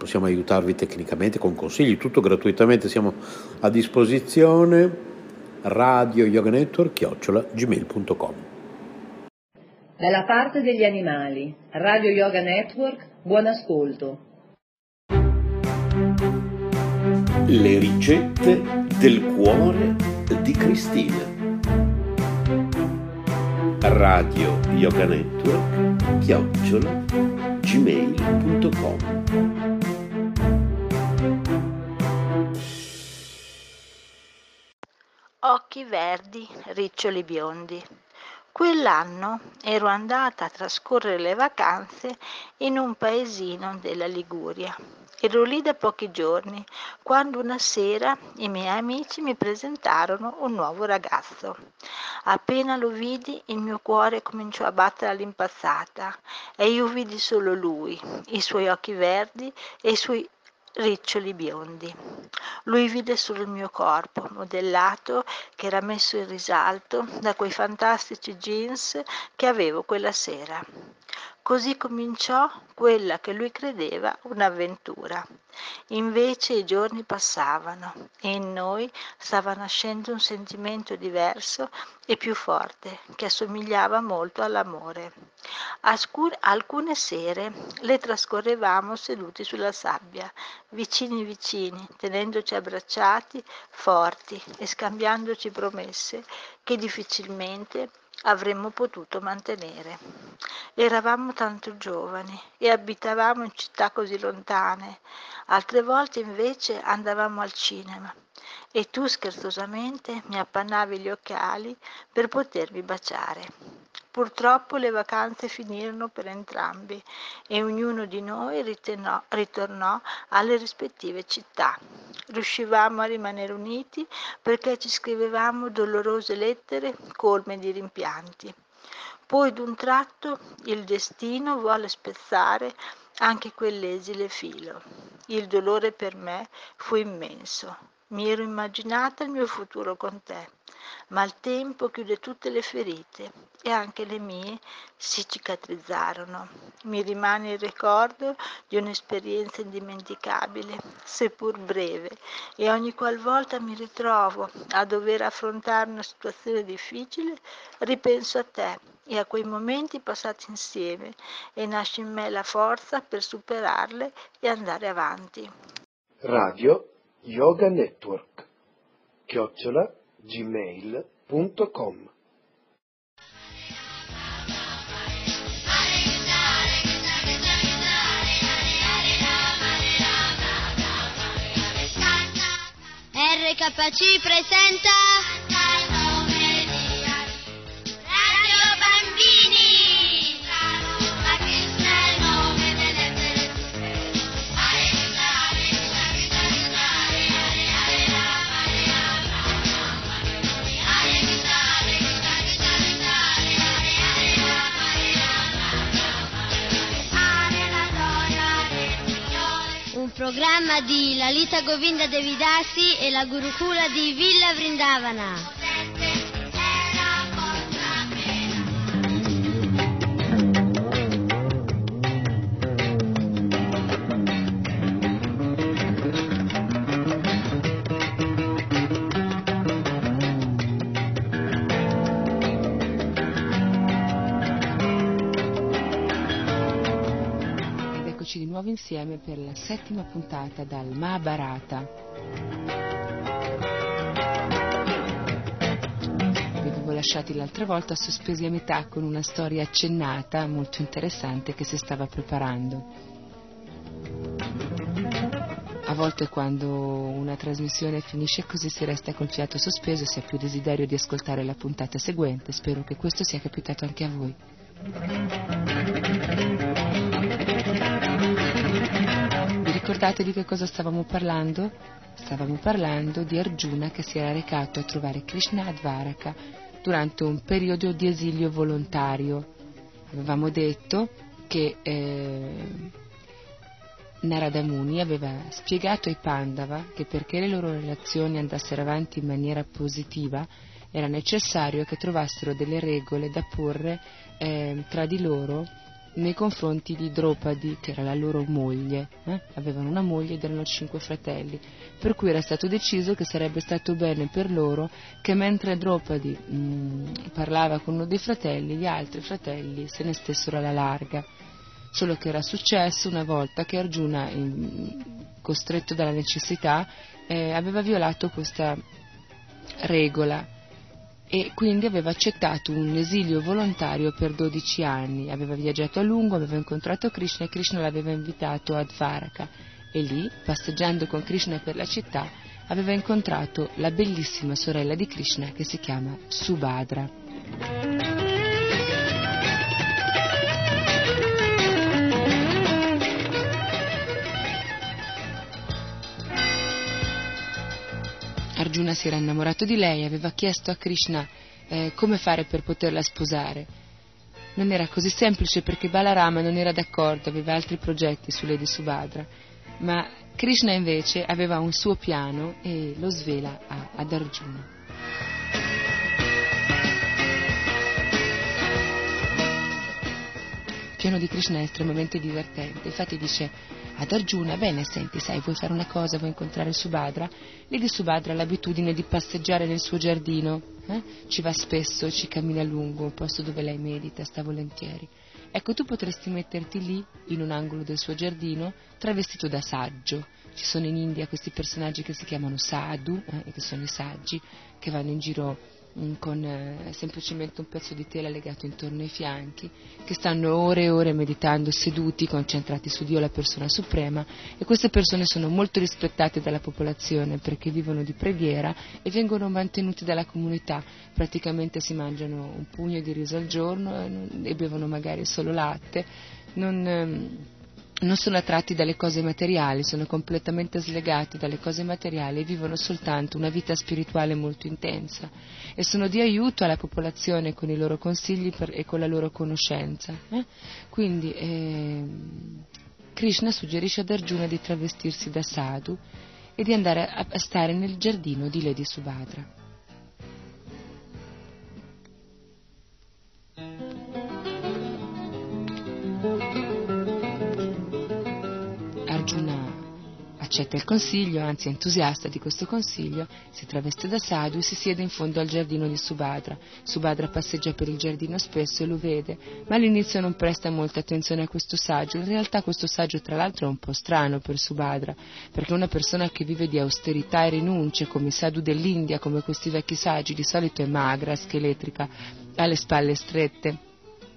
possiamo aiutarvi tecnicamente con consigli, tutto gratuitamente, siamo a disposizione radio yoga network chiocciola gmail.com Dalla parte degli animali, Radio Yoga Network, buon ascolto. Le ricette del cuore di Cristina. Radio Yoga Network chiocciola gmail.com occhi verdi, riccioli biondi. Quell'anno ero andata a trascorrere le vacanze in un paesino della Liguria. Ero lì da pochi giorni quando una sera i miei amici mi presentarono un nuovo ragazzo. Appena lo vidi il mio cuore cominciò a battere all'impazzata e io vidi solo lui, i suoi occhi verdi e i suoi riccioli biondi. Lui vide solo il mio corpo, modellato, che era messo in risalto da quei fantastici jeans che avevo quella sera. Così cominciò quella che lui credeva un'avventura. Invece i giorni passavano e in noi stava nascendo un sentimento diverso e più forte che assomigliava molto all'amore. Ascur- alcune sere le trascorrevamo seduti sulla sabbia, vicini vicini, tenendoci abbracciati, forti e scambiandoci promesse che difficilmente avremmo potuto mantenere. Eravamo tanto giovani e abitavamo in città così lontane, altre volte invece andavamo al cinema e tu scherzosamente mi appannavi gli occhiali per potermi baciare. Purtroppo le vacanze finirono per entrambi e ognuno di noi ritornò, ritornò alle rispettive città. Riuscivamo a rimanere uniti perché ci scrivevamo dolorose lettere colme di rimpianti. Poi d'un tratto il destino volle spezzare anche quell'esile filo. Il dolore per me fu immenso. Mi ero immaginata il mio futuro con te, ma il tempo chiude tutte le ferite e anche le mie si cicatrizzarono. Mi rimane il ricordo di un'esperienza indimenticabile, seppur breve, e ogni qualvolta mi ritrovo a dover affrontare una situazione difficile, ripenso a te e a quei momenti passati insieme e nasce in me la forza per superarle e andare avanti. Radio Yoga Network chiocciola gmail.com RKC presenta programma di Lalita Govinda Devidasi e la Gurukula di Villa Vrindavana. Insieme per la settima puntata dal Mahabharata. Vi avevo lasciati l'altra volta sospesi a metà con una storia accennata molto interessante che si stava preparando. A volte quando una trasmissione finisce così si resta col fiato sospeso e si ha più desiderio di ascoltare la puntata seguente. Spero che questo sia capitato anche a voi. Ricordate di che cosa stavamo parlando? Stavamo parlando di Arjuna che si era recato a trovare Krishna a Dvaraka durante un periodo di esilio volontario. Avevamo detto che eh, Narada Muni aveva spiegato ai Pandava che perché le loro relazioni andassero avanti in maniera positiva era necessario che trovassero delle regole da porre eh, tra di loro nei confronti di Dropadi, che era la loro moglie. Eh? Avevano una moglie ed erano cinque fratelli, per cui era stato deciso che sarebbe stato bene per loro che mentre Dropadi mh, mm, parlava con uno dei fratelli, gli altri fratelli se ne stessero alla larga. Solo che era successo una volta che Arjuna, costretto dalla necessità, eh, aveva violato questa regola e quindi aveva accettato un esilio volontario per 12 anni. Aveva viaggiato a lungo, aveva incontrato Krishna e Krishna l'aveva invitato a Dvaraka e lì, passeggiando con Krishna per la città, aveva incontrato la bellissima sorella di Krishna che si chiama Subhadra. Arjuna si era innamorato di lei, aveva chiesto a Krishna eh, come fare per poterla sposare. Non era così semplice perché Balarama non era d'accordo, aveva altri progetti su Lady Subhadra, ma Krishna invece aveva un suo piano e lo svela a, ad Arjuna. Il piano di Krishna è estremamente divertente, infatti dice ad Arjuna, bene, senti, sai, vuoi fare una cosa, vuoi incontrare Subhadra? Lady Subhadra ha l'abitudine di passeggiare nel suo giardino, eh? ci va spesso, ci cammina a lungo, un posto dove lei medita, sta volentieri. Ecco, tu potresti metterti lì, in un angolo del suo giardino, travestito da saggio. Ci sono in India questi personaggi che si chiamano sadhu, eh, che sono i saggi, che vanno in giro con eh, semplicemente un pezzo di tela legato intorno ai fianchi, che stanno ore e ore meditando seduti, concentrati su Dio, la persona suprema, e queste persone sono molto rispettate dalla popolazione perché vivono di preghiera e vengono mantenuti dalla comunità, praticamente si mangiano un pugno di riso al giorno e, e bevono magari solo latte. Non, ehm, non sono attratti dalle cose materiali, sono completamente slegati dalle cose materiali e vivono soltanto una vita spirituale molto intensa e sono di aiuto alla popolazione con i loro consigli per, e con la loro conoscenza. Eh? Quindi eh, Krishna suggerisce ad Arjuna di travestirsi da sadhu e di andare a, a stare nel giardino di Lady Subhadra. Accetta il consiglio, anzi è entusiasta di questo consiglio, si traveste da sadhu e si siede in fondo al giardino di Subhadra. Subhadra passeggia per il giardino spesso e lo vede, ma all'inizio non presta molta attenzione a questo saggio. In realtà questo saggio tra l'altro è un po' strano per Subhadra, perché una persona che vive di austerità e rinunce, come i sadhu dell'India, come questi vecchi saggi, di solito è magra, scheletrica, ha le spalle strette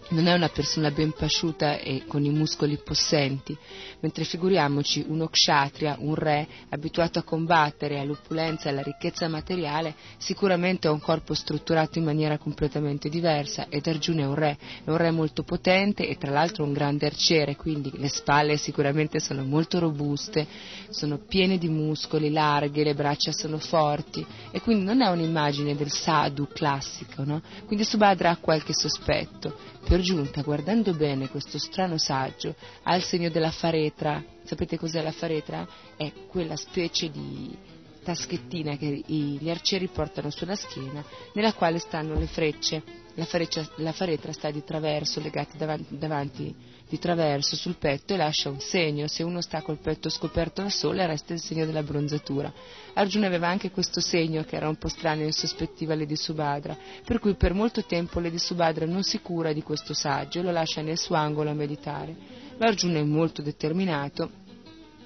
non è una persona ben pasciuta e con i muscoli possenti, mentre figuriamoci uno kshatriya, un re, abituato a combattere all'opulenza e alla ricchezza materiale, sicuramente ha un corpo strutturato in maniera completamente diversa ed Arjuna è un re, è un re molto potente e tra l'altro un grande arciere, quindi le spalle sicuramente sono molto robuste, sono piene di muscoli, larghe, le braccia sono forti e quindi non è un'immagine del sadhu classico, no? Quindi Subhadra ha qualche sospetto. Per giunta, guardando bene questo strano saggio, ha il segno della faretra. Sapete cos'è la faretra? È quella specie di taschettina che gli arcieri portano sulla schiena, nella quale stanno le frecce. La, freccia, la faretra sta di traverso, legata davanti, davanti, di traverso sul petto e lascia un segno. Se uno sta col petto scoperto al sole, resta il segno della bronzatura. Arjuna aveva anche questo segno che era un po' strano e insospettiva Lady Subhadra, per cui per molto tempo Lady Subhadra non si cura di questo saggio e lo lascia nel suo angolo a meditare. Ma Arjuna è molto determinato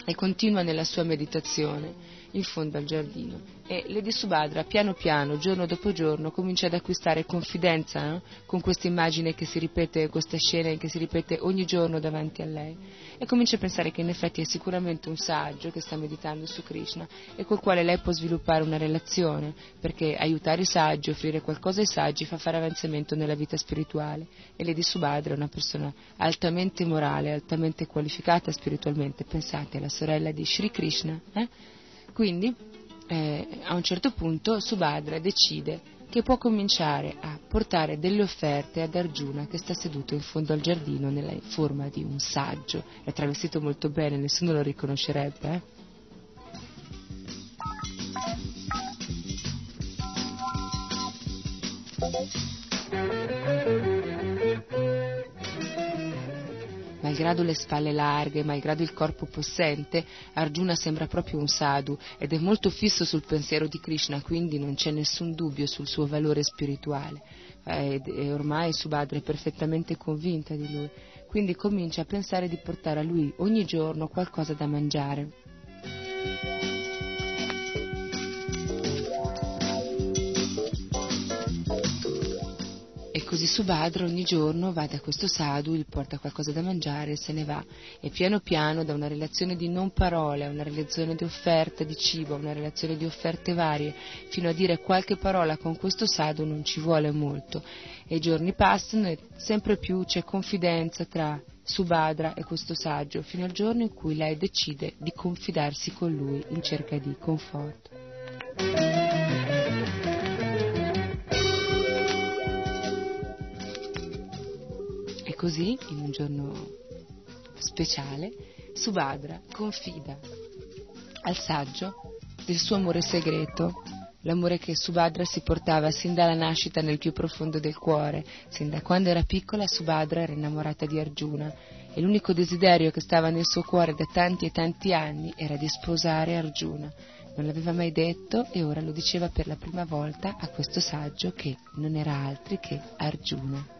e continua nella sua meditazione in fondo al giardino e Lady Subhadra piano piano, giorno dopo giorno, comincia ad acquistare confidenza no? con questa immagine che si ripete, questa scena che si ripete ogni giorno davanti a lei e comincia a pensare che in effetti è sicuramente un saggio che sta meditando su Krishna e col quale lei può sviluppare una relazione perché aiutare i saggi, offrire qualcosa ai saggi fa fare avanzamento nella vita spirituale e Lady Subhadra è una persona altamente morale, altamente qualificata spiritualmente, pensate, la sorella di Sri Krishna, eh? Quindi eh, a un certo punto Subhadra decide che può cominciare a portare delle offerte ad Arjuna che sta seduto in fondo al giardino nella forma di un saggio. È travestito molto bene, nessuno lo riconoscerebbe. Eh? Malgrado le spalle larghe, malgrado il corpo possente, Arjuna sembra proprio un sadhu ed è molto fisso sul pensiero di Krishna, quindi non c'è nessun dubbio sul suo valore spirituale. Eh, e ormai Subhadra è perfettamente convinta di lui, quindi comincia a pensare di portare a lui ogni giorno qualcosa da mangiare. Così Subhadra ogni giorno va da questo sadhu, gli porta qualcosa da mangiare e se ne va. E piano piano, da una relazione di non parole a una relazione di offerte di cibo, a una relazione di offerte varie, fino a dire qualche parola con questo sadhu non ci vuole molto. E i giorni passano e sempre più c'è confidenza tra Subhadra e questo saggio, fino al giorno in cui lei decide di confidarsi con lui in cerca di conforto. Così, in un giorno speciale, Subhadra confida al saggio del suo amore segreto, l'amore che Subhadra si portava sin dalla nascita nel più profondo del cuore. Sin da quando era piccola Subhadra era innamorata di Arjuna e l'unico desiderio che stava nel suo cuore da tanti e tanti anni era di sposare Arjuna. Non l'aveva mai detto e ora lo diceva per la prima volta a questo saggio che non era altri che Arjuna.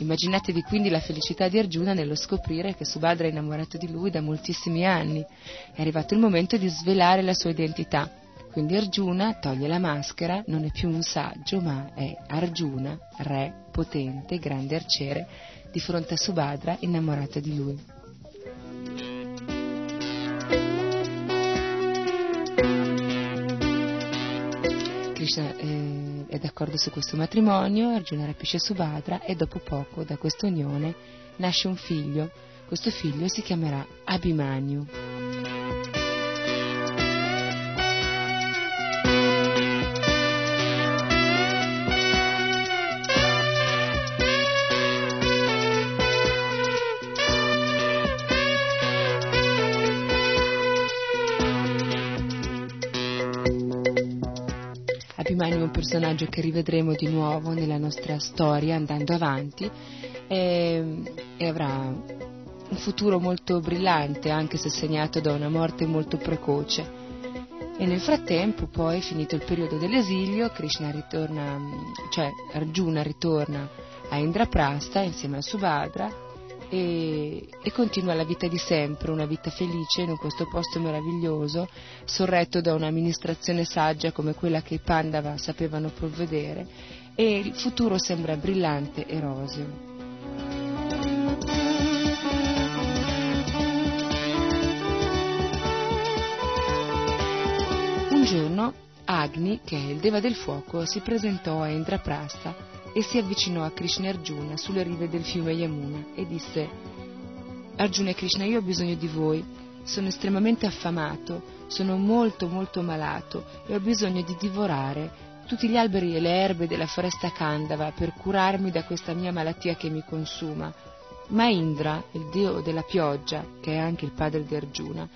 Immaginatevi quindi la felicità di Arjuna nello scoprire che Subhadra è innamorato di lui da moltissimi anni. È arrivato il momento di svelare la sua identità. Quindi Arjuna toglie la maschera, non è più un saggio, ma è Arjuna, re, potente, grande arciere, di fronte a Subhadra innamorata di lui. Krishna eh, è d'accordo su questo matrimonio, Arjuna rapisce Subhadra e dopo poco da questa unione nasce un figlio. Questo figlio si chiamerà Abhimanyu. Personaggio che rivedremo di nuovo nella nostra storia andando avanti e, e avrà un futuro molto brillante anche se segnato da una morte molto precoce. E nel frattempo, poi, finito il periodo dell'esilio, Krishna ritorna, cioè Arjuna ritorna a Indraprastha insieme a Subhadra e, e, continua la vita di sempre, una vita felice in questo posto meraviglioso, sorretto da un'amministrazione saggia come quella che i Pandava sapevano provvedere e il futuro sembra brillante e roseo. Un giorno Agni, che è il Deva del fuoco, si presentò a Indraprastha e si avvicinò a Krishna e Arjuna sulle rive del fiume Yamuna e disse Arjuna e Krishna io ho bisogno di voi, sono estremamente affamato, sono molto molto malato e ho bisogno di divorare tutti gli alberi e le erbe della foresta Kandava per curarmi da questa mia malattia che mi consuma. Ma Indra, il dio della pioggia, che è anche il padre di Arjuna,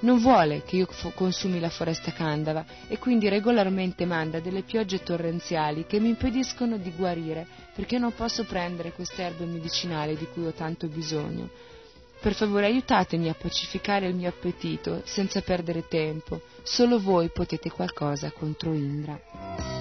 non vuole che io consumi la foresta candava e quindi regolarmente manda delle piogge torrenziali che mi impediscono di guarire perché non posso prendere queste erbe medicinali di cui ho tanto bisogno. Per favore aiutatemi a pacificare il mio appetito senza perdere tempo. Solo voi potete qualcosa contro Indra. Indra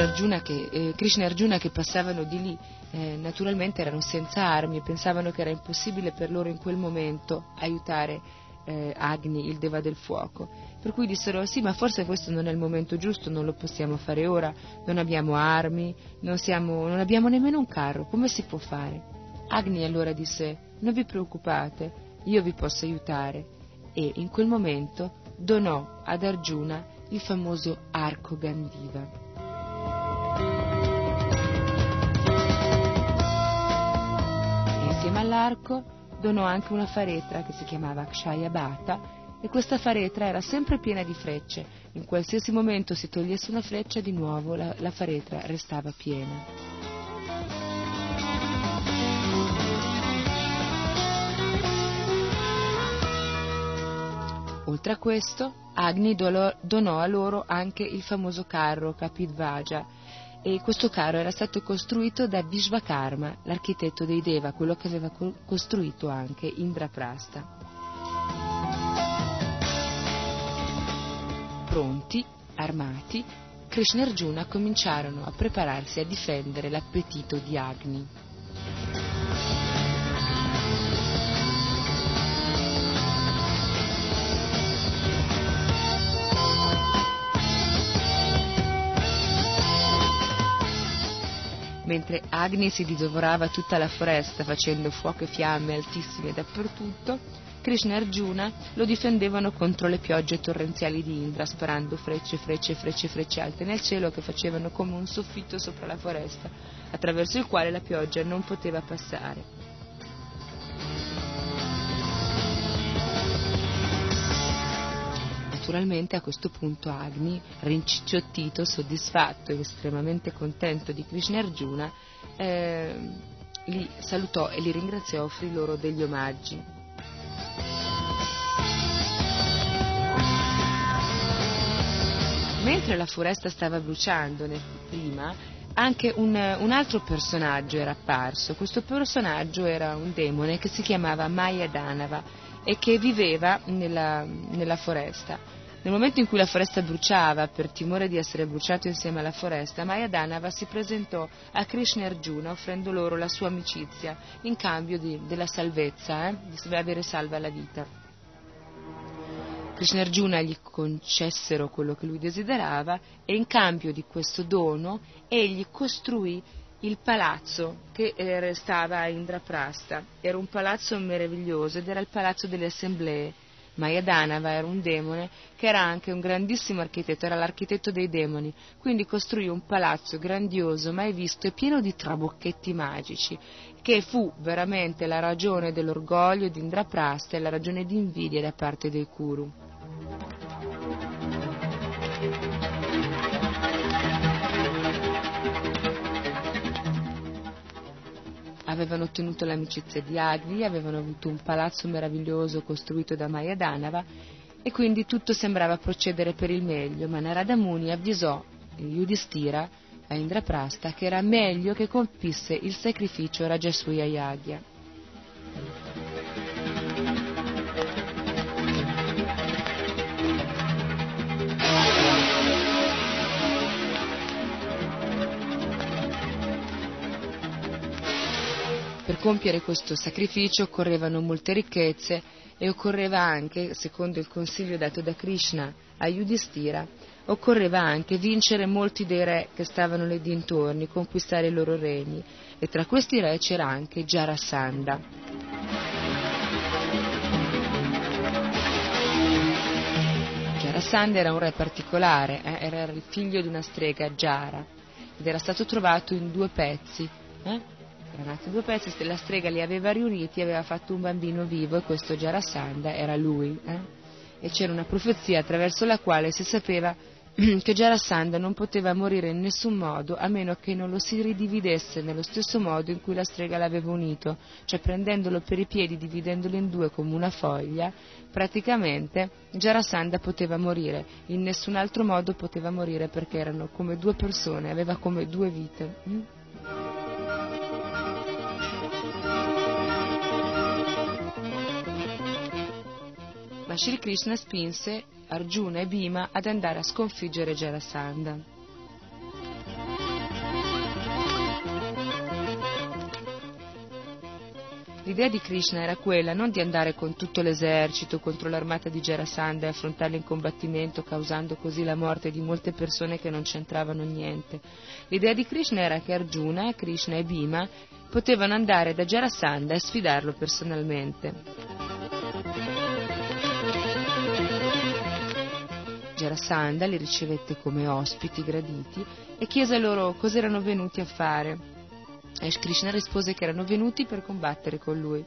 Arjuna che, eh, Krishna e Arjuna che passavano di lì eh, naturalmente erano senza armi e pensavano che era impossibile per loro in quel momento aiutare eh, Agni, il Deva del fuoco. Per cui dissero sì, ma forse questo non è il momento giusto, non lo possiamo fare ora, non abbiamo armi, non, siamo, non abbiamo nemmeno un carro, come si può fare? Agni allora disse non vi preoccupate, io vi posso aiutare e in quel momento donò ad Arjuna il famoso arco Gandiva. All'arco donò anche una faretra che si chiamava Kshaya Bhata e questa faretra era sempre piena di frecce. In qualsiasi momento si togliesse una freccia, di nuovo la, la faretra restava piena. Oltre a questo, Agni donò a loro anche il famoso carro Kapidvaja, e questo carro era stato costruito da Vishvakarma, l'architetto dei Deva, quello che aveva costruito anche Indraprastha. Pronti, armati, Krishna e Arjuna cominciarono a prepararsi a difendere l'appetito di Agni. Mentre Agni si divorava tutta la foresta facendo fuoco e fiamme altissime dappertutto, Krishna e Arjuna lo difendevano contro le piogge torrenziali di Indra, sparando frecce, frecce, frecce, frecce alte nel cielo che facevano come un soffitto sopra la foresta, attraverso il quale la pioggia non poteva passare. Naturalmente a questo punto Agni, rincicciottito, soddisfatto e estremamente contento di Krishna Arjuna, eh, li salutò e li ringraziò e offrì loro degli omaggi. Mentre la foresta stava bruciando prima, anche un, un, altro personaggio era apparso. Questo personaggio era un demone che si chiamava Maya Danava e che viveva nella, nella foresta. Nel momento in cui la foresta bruciava, per timore di essere bruciato insieme alla foresta, Mayadanava si presentò a Krishna e Arjuna offrendo loro la sua amicizia in cambio di, della salvezza, eh, di avere salva la vita. Krishna e Arjuna gli concessero quello che lui desiderava e in cambio di questo dono egli costruì il palazzo che stava a Indraprasta. Era un palazzo meraviglioso ed era il palazzo delle assemblee Mayadanava era un demone che era anche un grandissimo architetto, era l'architetto dei demoni, quindi costruì un palazzo grandioso, mai visto e pieno di trabocchetti magici, che fu veramente la ragione dell'orgoglio di Indraprasta e la ragione di invidia da parte dei Kuru. Avevano ottenuto l'amicizia di Agni, avevano avuto un palazzo meraviglioso costruito da Maya Danava e quindi tutto sembrava procedere per il meglio, ma Narada Muni avvisò Yudhishthira a Indraprasta che era meglio che compisse il sacrificio Rajasuya Yagya. Compiere questo sacrificio occorrevano molte ricchezze e occorreva anche, secondo il consiglio dato da Krishna a Yudhishthira, occorreva anche vincere molti dei re che stavano lì dintorni, conquistare i loro regni, e tra questi re c'era anche Jarasandha. Jarasandha era un re particolare, eh? era il figlio di una strega, Jara, ed era stato trovato in due pezzi. Eh? Nati due pezzi, la strega li aveva riuniti, aveva fatto un bambino vivo e questo Jarasandha era lui. Eh? E c'era una profezia attraverso la quale si sapeva che Jarasandha non poteva morire in nessun modo a meno che non lo si ridividesse nello stesso modo in cui la strega l'aveva unito, cioè prendendolo per i piedi, dividendolo in due come una foglia, praticamente Jarasandha poteva morire, in nessun altro modo poteva morire perché erano come due persone, aveva come due vite. Ma Sri Krishna spinse Arjuna e Bhima ad andare a sconfiggere Jarasandha. L'idea di Krishna era quella non di andare con tutto l'esercito contro l'armata di Jarasandha e affrontarla in combattimento, causando così la morte di molte persone che non c'entravano niente. L'idea di Krishna era che Arjuna, Krishna e Bhima potevano andare da Jarasandha e sfidarlo personalmente. Jarasandha li ricevette come ospiti graditi e chiese loro cosa erano venuti a fare. E Krishna rispose che erano venuti per combattere con lui.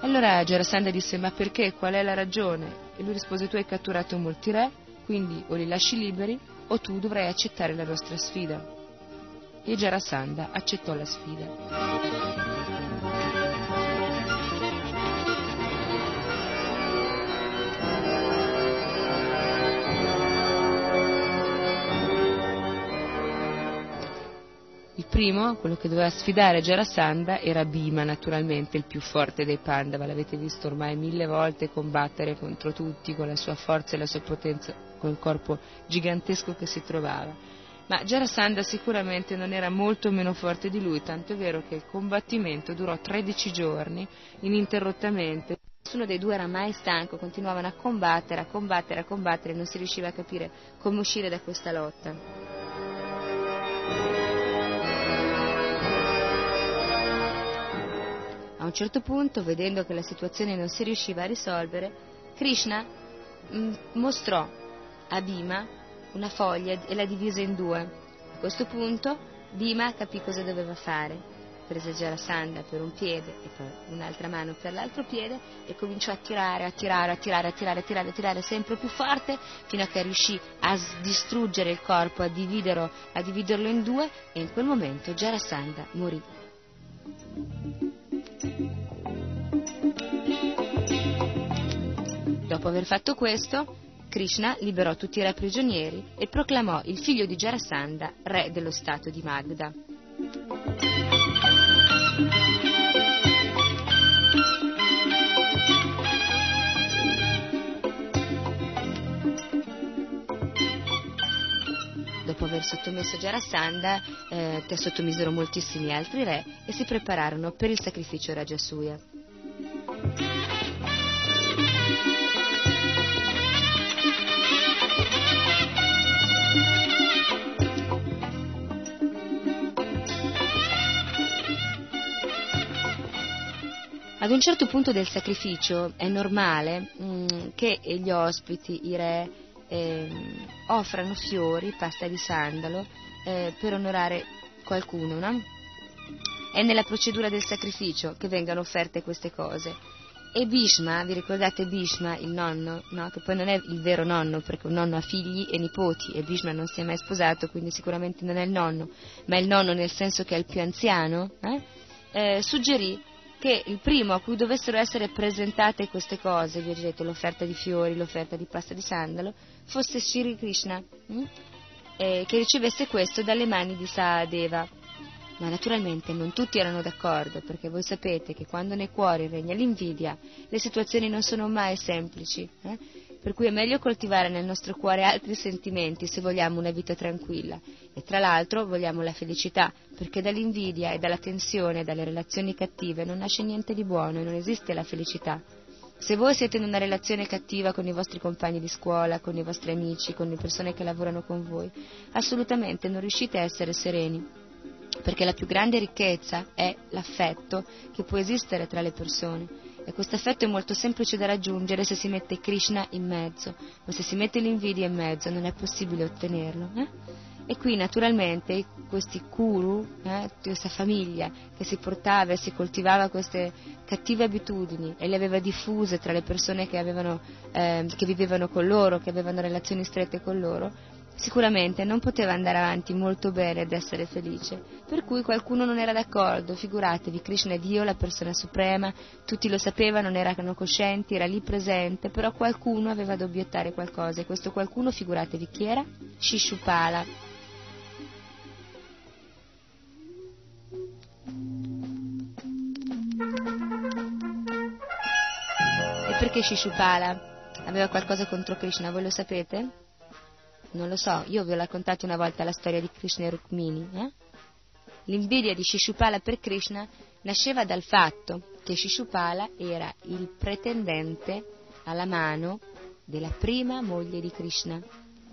Allora Jarasandha disse ma perché? Qual è la ragione? E lui rispose tu hai catturato molti re, quindi o li lasci liberi o tu dovrai accettare la nostra sfida. E Jarasandha accettò la sfida. Primo, quello che doveva sfidare Jarasandha, era Bhima, naturalmente il più forte dei Pandava. L'avete visto ormai mille volte combattere contro tutti con la sua forza e la sua potenza, col corpo gigantesco che si trovava. Ma Jarasandha sicuramente non era molto meno forte di lui, tanto è vero che il combattimento durò 13 giorni ininterrottamente. Nessuno dei due era mai stanco, continuavano a combattere, a combattere, a combattere e non si riusciva a capire come uscire da questa lotta. A un certo punto, vedendo che la situazione non si riusciva a risolvere, Krishna mm, mostrò a Bhima una foglia e la divise in due. A questo punto Bhima capì cosa doveva fare. Prese Jarasandha per un piede e poi un'altra mano per l'altro piede e cominciò a tirare, a tirare, a tirare, a tirare, a tirare, a tirare sempre più forte fino a che riuscì a distruggere il corpo, a dividerlo, a dividerlo in due e in quel momento Jarasandha morì. Dopo aver fatto questo, Krishna liberò tutti i re prigionieri e proclamò il figlio di Jarasandha re dello stato di Magda. Dopo aver sottomesso Jarasandha, eh, te sottomisero moltissimi altri re e si prepararono per il sacrificio Rajasuya. Ad un certo punto del sacrificio è normale mh, mm, che gli ospiti, i re, eh, offrano fiori, pasta di sandalo eh, per onorare qualcuno, no? È nella procedura del sacrificio che vengano offerte queste cose. E Bhishma, vi ricordate Bhishma, il nonno, no? che poi non è il vero nonno, perché un nonno ha figli e nipoti, e Bhishma non si è mai sposato, quindi sicuramente non è il nonno, ma è il nonno nel senso che è il più anziano, eh? Eh, suggerì che il primo a cui dovessero essere presentate queste cose, vi ho detto l'offerta di fiori, l'offerta di pasta di sandalo, fosse Sri Krishna, hm? eh, che ricevesse questo dalle mani di Saadeva. Ma naturalmente non tutti erano d'accordo, perché voi sapete che quando nei cuori regna l'invidia, le situazioni non sono mai semplici. Eh? Per cui è meglio coltivare nel nostro cuore altri sentimenti se vogliamo una vita tranquilla e tra l'altro vogliamo la felicità, perché dall'invidia e dalla tensione e dalle relazioni cattive non nasce niente di buono e non esiste la felicità. Se voi siete in una relazione cattiva con i vostri compagni di scuola, con i vostri amici, con le persone che lavorano con voi, assolutamente non riuscite a essere sereni, perché la più grande ricchezza è l'affetto che può esistere tra le persone e questo effetto è molto semplice da raggiungere se si mette Krishna in mezzo, ma se si mette l'invidia in mezzo non è possibile ottenerlo. Eh? E qui naturalmente questi kuru, eh, questa famiglia che si portava e si coltivava queste cattive abitudini e le aveva diffuse tra le persone che, avevano, eh, che vivevano con loro, che avevano relazioni strette con loro, Sicuramente non poteva andare avanti molto bene ed essere felice, per cui qualcuno non era d'accordo, figuratevi, Krishna è Dio, la persona suprema, tutti lo sapevano, non erano coscienti, era lì presente, però qualcuno aveva da obiettare qualcosa e questo qualcuno, figuratevi chi era? Shishupala. E perché Shishupala aveva qualcosa contro Krishna, voi lo sapete? Non lo so, io vi ho raccontato una volta la storia di Krishna e Rukmini. Eh? L'invidia di Shishupala per Krishna nasceva dal fatto che Shishupala era il pretendente alla mano della prima moglie di Krishna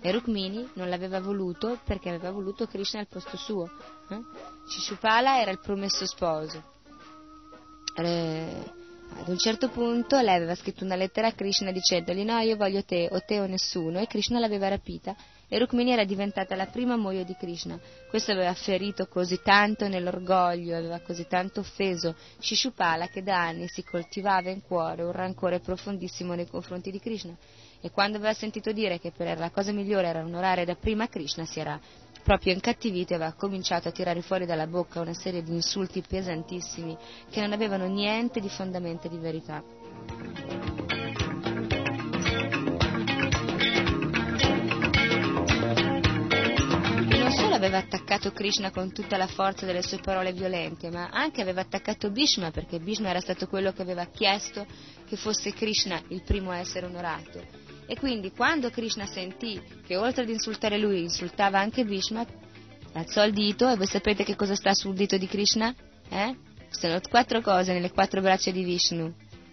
e Rukmini non l'aveva voluto perché aveva voluto Krishna al posto suo. Eh? Shishupala era il promesso sposo. Eh, ad un certo punto lei aveva scritto una lettera a Krishna dicendogli no, io voglio te, o te o nessuno, e Krishna l'aveva rapita e Rukmini era diventata la prima moglie di Krishna. Questo aveva ferito così tanto nell'orgoglio, aveva così tanto offeso Shishupala che da anni si coltivava in cuore un rancore profondissimo nei confronti di Krishna. E quando aveva sentito dire che per la cosa migliore era onorare da prima Krishna, si era proprio incattivito aveva cominciato a tirare fuori dalla bocca una serie di insulti pesantissimi che non avevano niente di fondamento di verità. non solo aveva attaccato Krishna con tutta la forza delle sue parole violente, ma anche aveva attaccato Bhishma perché Bhishma era stato quello che aveva chiesto che fosse Krishna il primo a essere onorato. E quindi quando Krishna sentì che oltre ad insultare lui insultava anche Bhishma, alzò il dito e voi sapete che cosa sta sul dito di Krishna? Eh? Sono quattro cose nelle quattro braccia di Vishnu.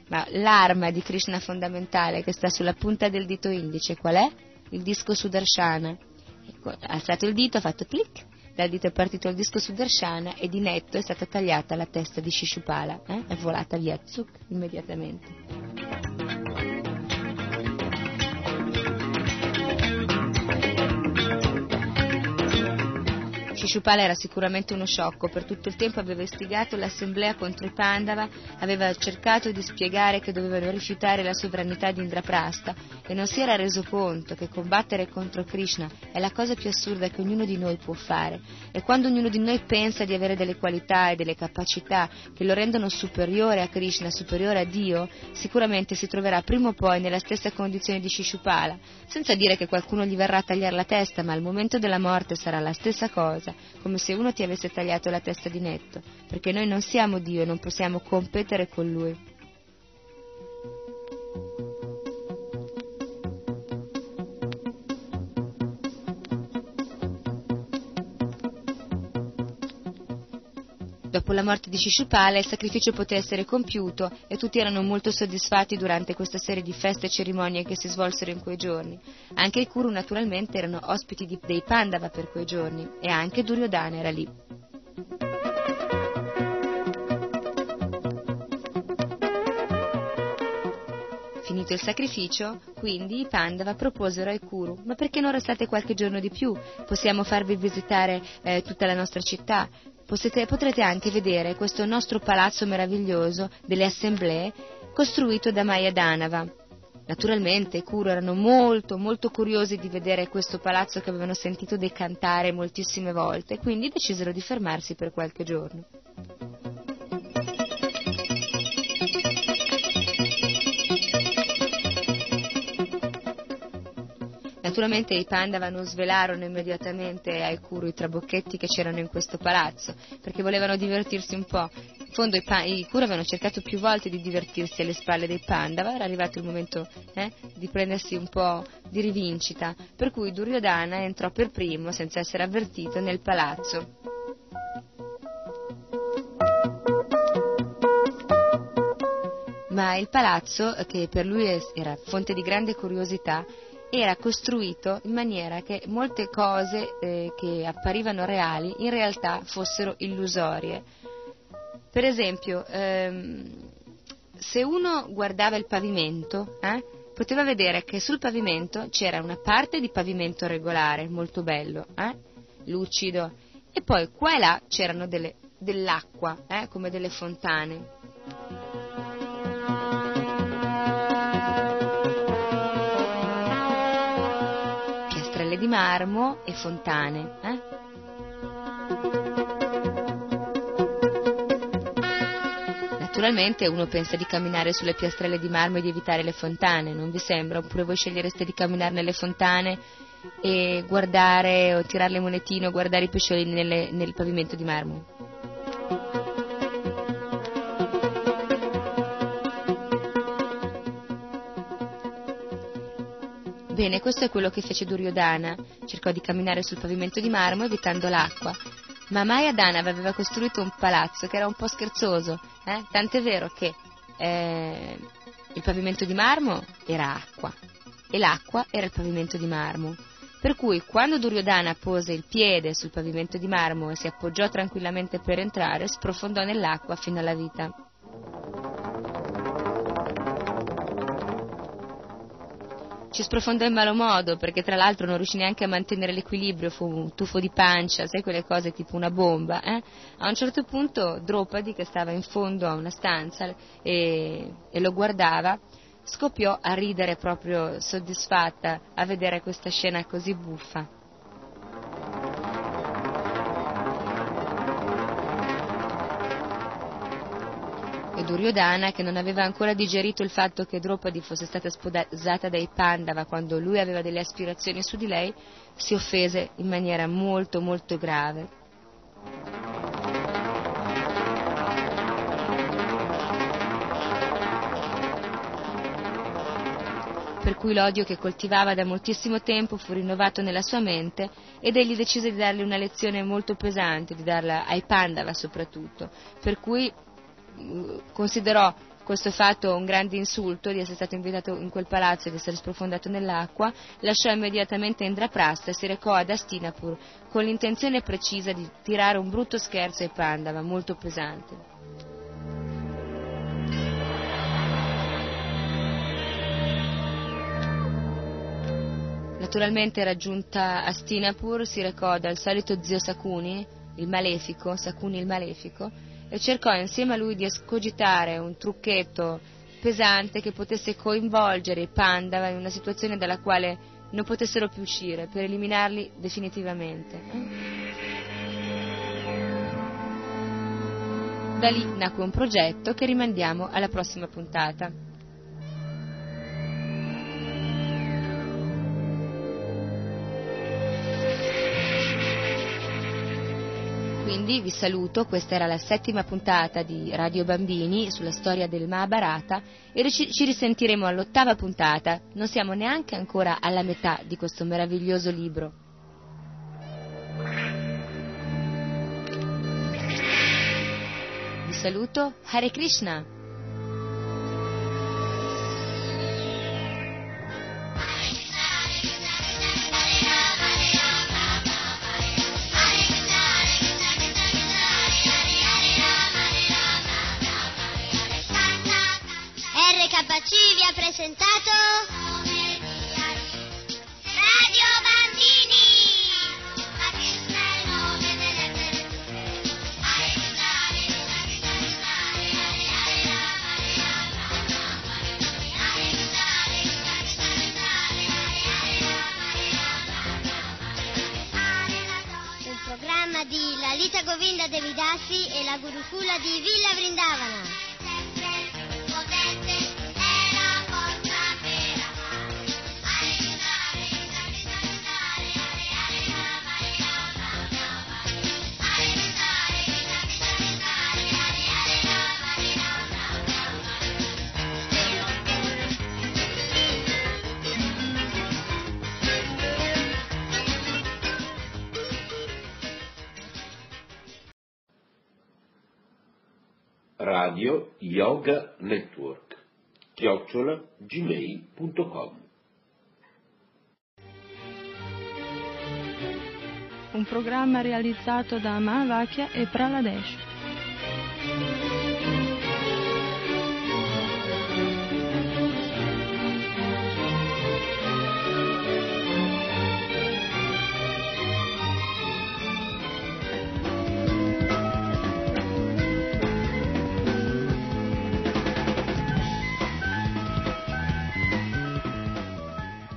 Ma l'arma di Krishna fondamentale che sta sulla punta del dito indice qual è? Il disco Sudarshana. Ha alzato il dito, ha fatto clic, dal dito è partito il disco Sudarshana e di netto è stata tagliata la testa di Shishupala. Eh? È volata via, zuc, immediatamente. Shishupala era sicuramente uno sciocco, per tutto il tempo aveva istigato l'assemblea contro i Pandava, aveva cercato di spiegare che dovevano rifiutare la sovranità di Indraprasta e non si era reso conto che combattere contro Krishna è la cosa più assurda che ognuno di noi può fare. E quando ognuno di noi pensa di avere delle qualità e delle capacità che lo rendono superiore a Krishna, superiore a Dio, sicuramente si troverà prima o poi nella stessa condizione di Shishupala, senza dire che qualcuno gli verrà a tagliare la testa, ma al momento della morte sarà la stessa cosa come se uno ti avesse tagliato la testa di netto, perché noi non siamo Dio e non possiamo competere con Lui. Dopo la morte di Shishupala il sacrificio poté essere compiuto e tutti erano molto soddisfatti durante questa serie di feste e cerimonie che si svolsero in quei giorni. Anche i Kuru naturalmente erano ospiti di, dei Pandava per quei giorni e anche Duryodhana era lì. Finito il sacrificio, quindi i Pandava proposero ai Kuru: Ma perché non restate qualche giorno di più? Possiamo farvi visitare eh, tutta la nostra città. Potete, potrete anche vedere questo nostro palazzo meraviglioso delle assemblee costruito da Maya Danava. Naturalmente i Kuru erano molto, molto curiosi di vedere questo palazzo che avevano sentito decantare moltissime volte, quindi decisero di fermarsi per qualche giorno. Naturalmente i Pandava non svelarono immediatamente ai Kuru i trabocchetti che c'erano in questo palazzo, perché volevano divertirsi un po'. In fondo i, pa- i Kuru avevano cercato più volte di divertirsi alle spalle dei Pandava, era arrivato il momento eh, di prendersi un po' di rivincita, per cui Duryodhana entrò per primo, senza essere avvertito, nel palazzo. Ma il palazzo, che per lui era fonte di grande curiosità, era costruito in maniera che molte cose eh, che apparivano reali in realtà fossero illusorie. Per esempio, ehm, se uno guardava il pavimento, eh, poteva vedere che sul pavimento c'era una parte di pavimento regolare, molto bello, eh, lucido, e poi qua e là c'erano delle, dell'acqua, eh, come delle fontane. Di marmo e fontane. Eh? Naturalmente uno pensa di camminare sulle piastrelle di marmo e di evitare le fontane, non vi sembra? Oppure voi scegliereste di camminare nelle fontane e guardare o tirare le monetine o guardare i pesciolini nelle, nel pavimento di marmo? Bene, questo è quello che fece Duryodhana. Cercò di camminare sul pavimento di marmo evitando l'acqua. Ma Mayadana aveva costruito un palazzo che era un po' scherzoso, eh? tant'è vero che eh, il pavimento di marmo era acqua e l'acqua era il pavimento di marmo. Per cui quando Duryodhana pose il piede sul pavimento di marmo e si appoggiò tranquillamente per entrare, sprofondò nell'acqua fino alla vita. Ci sprofondò in malo modo perché tra l'altro non riuscì neanche a mantenere l'equilibrio, fu un tuffo di pancia, sai quelle cose tipo una bomba. Eh? A un certo punto Dropadi, che stava in fondo a una stanza e, e lo guardava, scoppiò a ridere proprio soddisfatta a vedere questa scena così buffa. Duryodhana, che non aveva ancora digerito il fatto che Draupadi fosse stata sposata dai Pandava quando lui aveva delle aspirazioni su di lei, si offese in maniera molto molto grave. per cui l'odio che coltivava da moltissimo tempo fu rinnovato nella sua mente ed egli decise di darle una lezione molto pesante, di darla ai Pandava soprattutto, per cui considerò questo fatto un grande insulto di essere stato invitato in quel palazzo e di essere sprofondato nell'acqua, lasciò immediatamente Indraprasta e si recò ad Astinapur con l'intenzione precisa di tirare un brutto scherzo ai Pandava, molto pesante. Naturalmente raggiunta Astinapur si recò dal solito zio Sakuni, il malefico, Sakuni il malefico, e cercò insieme a lui di escogitare un trucchetto pesante che potesse coinvolgere i Pandava in una situazione dalla quale non potessero più uscire per eliminarli definitivamente. Da lì nacque un progetto che rimandiamo alla prossima puntata. Quindi vi saluto, questa era la settima puntata di Radio Bambini sulla storia del Mahabharata e ci risentiremo all'ottava puntata, non siamo neanche ancora alla metà di questo meraviglioso libro. saluto, Hare Krishna! RKC vi ha presentato? Radio Bambini! Un programma di Lalita Govinda Devidasi e la Gurukula di Villa Vrindavana Radio Yoga Network chiocciola gmail.com un programma realizzato da Mahavakya e Praladesh.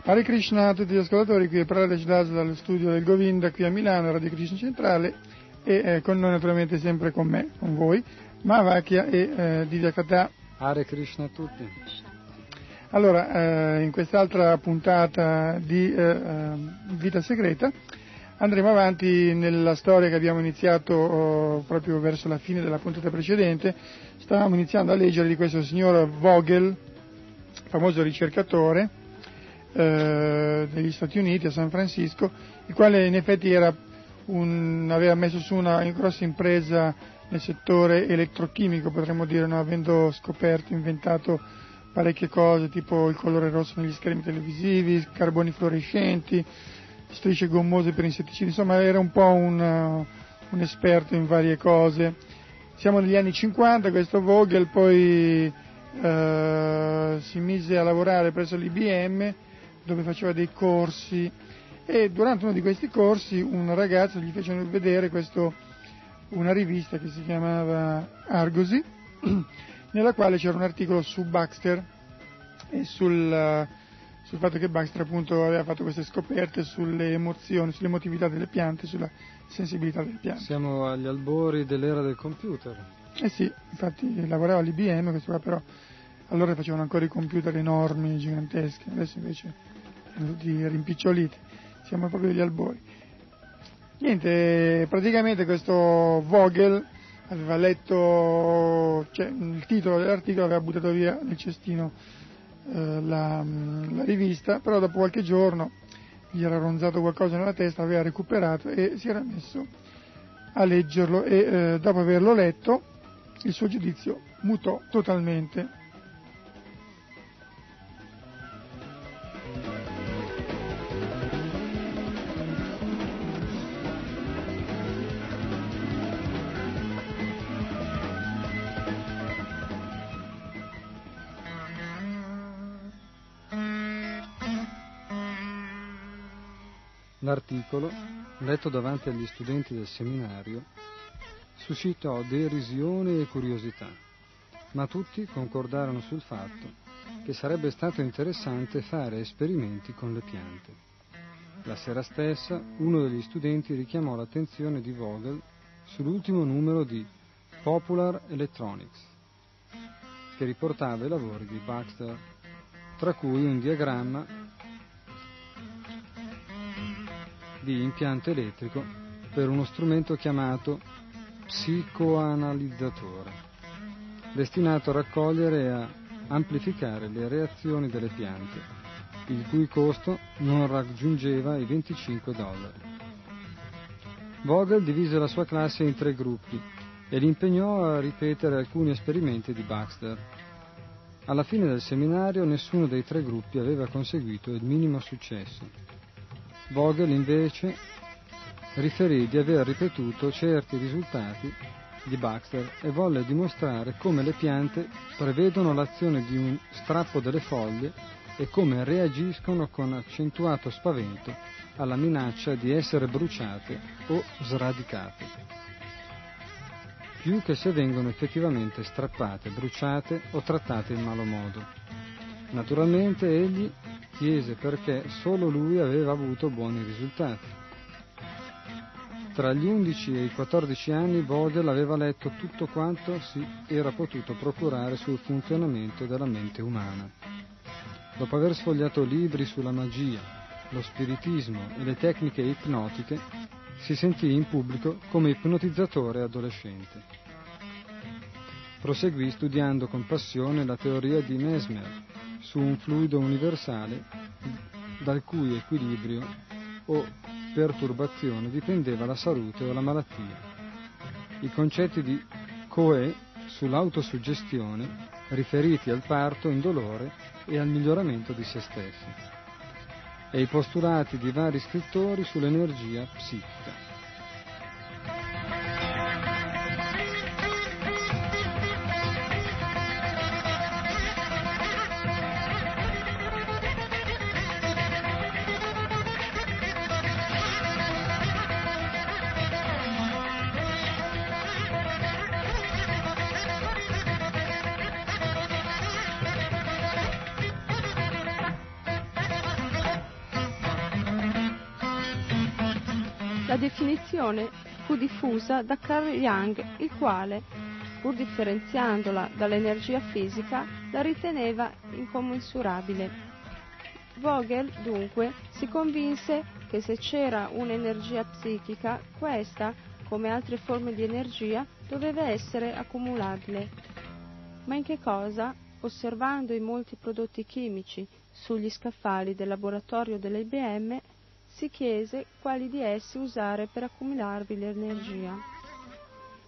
Hare Krishna a tutti gli ascoltatori, qui è Praladesh Das dallo studio del Govinda qui a Milano, Radio Krishna Centrale e eh, con noi naturalmente sempre con me, con voi, Mahavakya e eh, Divya Katha. Hare Krishna a tutti. Allora, eh, in quest'altra puntata di eh, eh, Vita Segreta andremo avanti nella storia che abbiamo iniziato oh, proprio verso la fine della puntata precedente. Stavamo iniziando a leggere di questo signor Vogel, famoso ricercatore eh, Stati Uniti a San Francisco, il quale in effetti un, aveva messo su una grossa impresa nel settore elettrochimico, potremmo dire, no? avendo scoperto, inventato parecchie cose, tipo il colore rosso negli schermi televisivi, carboni fluorescenti, strisce gommose per insetticidi, insomma era un po' un, un esperto in varie cose. Siamo negli anni 50, questo Vogel poi eh, si mise a lavorare presso l'IBM dove faceva dei corsi e durante uno di questi corsi un ragazzo gli fece vedere questo, una rivista che si chiamava Argosy, nella quale c'era un articolo su Baxter e sul, sul fatto che Baxter appunto aveva fatto queste scoperte sulle emozioni, sull'emotività delle piante, sulla sensibilità delle piante. Siamo agli albori dell'era del computer. Eh sì, infatti lavorava all'IBM, questo qua però allora facevano ancora i computer enormi, giganteschi, adesso invece tutti rimpiccioliti, siamo proprio agli albori. Niente, praticamente questo Vogel aveva letto, cioè il titolo dell'articolo aveva buttato via nel cestino eh, la, la, rivista, però dopo qualche giorno gli era ronzato qualcosa nella testa, aveva recuperato e si era messo a leggerlo e eh, dopo averlo letto il suo giudizio mutò totalmente L'articolo, letto davanti agli studenti del seminario, suscitò derisione e curiosità, ma tutti concordarono sul fatto che sarebbe stato interessante fare esperimenti con le piante. La sera stessa uno degli studenti richiamò l'attenzione di Vogel sull'ultimo numero di Popular Electronics, che riportava i lavori di Baxter, tra cui un diagramma di impianto elettrico per uno strumento chiamato psicoanalizzatore, destinato a raccogliere e a amplificare le reazioni delle piante, il cui costo non raggiungeva i 25 dollari. Vogel divise la sua classe in tre gruppi e li impegnò a ripetere alcuni esperimenti di Baxter. Alla fine del seminario nessuno dei tre gruppi aveva conseguito il minimo successo. Vogel invece riferì di aver ripetuto certi risultati di Baxter e volle dimostrare come le piante prevedono l'azione di un strappo delle foglie e come reagiscono con accentuato spavento alla minaccia di essere bruciate o sradicate, più che se vengono effettivamente strappate, bruciate o trattate in malo modo. Naturalmente egli chiese perché solo lui aveva avuto buoni risultati. Tra gli 11 e i 14 anni Vogel aveva letto tutto quanto si era potuto procurare sul funzionamento della mente umana. Dopo aver sfogliato libri sulla magia, lo spiritismo e le tecniche ipnotiche, si sentì in pubblico come ipnotizzatore adolescente. Proseguì studiando con passione la teoria di Mesmer su un fluido universale dal cui equilibrio o perturbazione dipendeva la salute o la malattia. I concetti di Coe sull'autosuggestione riferiti al parto indolore e al miglioramento di se stessi e i postulati di vari scrittori sull'energia psichica. Definizione fu diffusa da Carl Jung, il quale, pur differenziandola dall'energia fisica, la riteneva incommensurabile. Vogel, dunque, si convinse che se c'era un'energia psichica, questa, come altre forme di energia, doveva essere accumulabile. Ma in che cosa? Osservando i molti prodotti chimici sugli scaffali del laboratorio dell'IBM, si chiese quali di essi usare per accumularvi l'energia.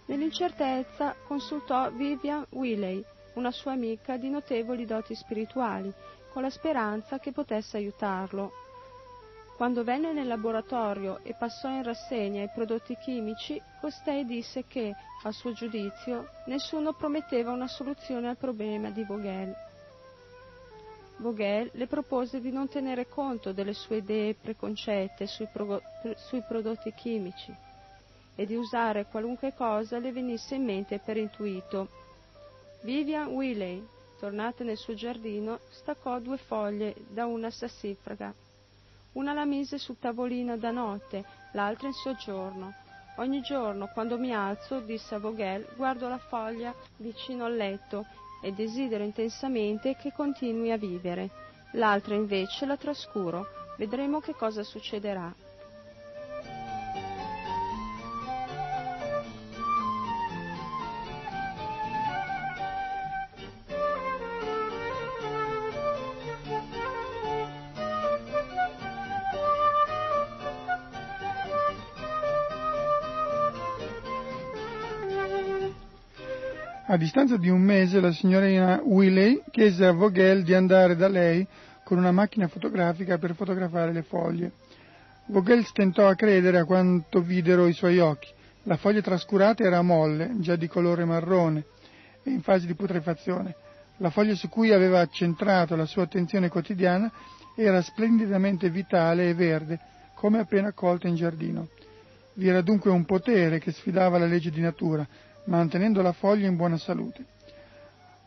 Nell'incertezza consultò Vivian Willey, una sua amica di notevoli doti spirituali, con la speranza che potesse aiutarlo. Quando venne nel laboratorio e passò in rassegna i prodotti chimici, costei disse che, a suo giudizio, nessuno prometteva una soluzione al problema di Vogel. Vogel le propose di non tenere conto delle sue idee preconcette sui, pro- sui prodotti chimici e di usare qualunque cosa le venisse in mente per intuito. Vivian Willey, tornata nel suo giardino, staccò due foglie da una sassifraga. Una la mise sul tavolino da notte, l'altra in soggiorno. Ogni giorno, quando mi alzo, disse a Vogel, guardo la foglia vicino al letto e desidero intensamente che continui a vivere. L'altra invece la trascuro. Vedremo che cosa succederà. A distanza di un mese la signorina Willey chiese a Vogel di andare da lei con una macchina fotografica per fotografare le foglie. Vogel stentò a credere a quanto videro i suoi occhi. La foglia trascurata era molle, già di colore marrone e in fase di putrefazione. La foglia su cui aveva centrato la sua attenzione quotidiana era splendidamente vitale e verde, come appena colta in giardino. Vi era dunque un potere che sfidava la legge di natura, mantenendo la foglia in buona salute.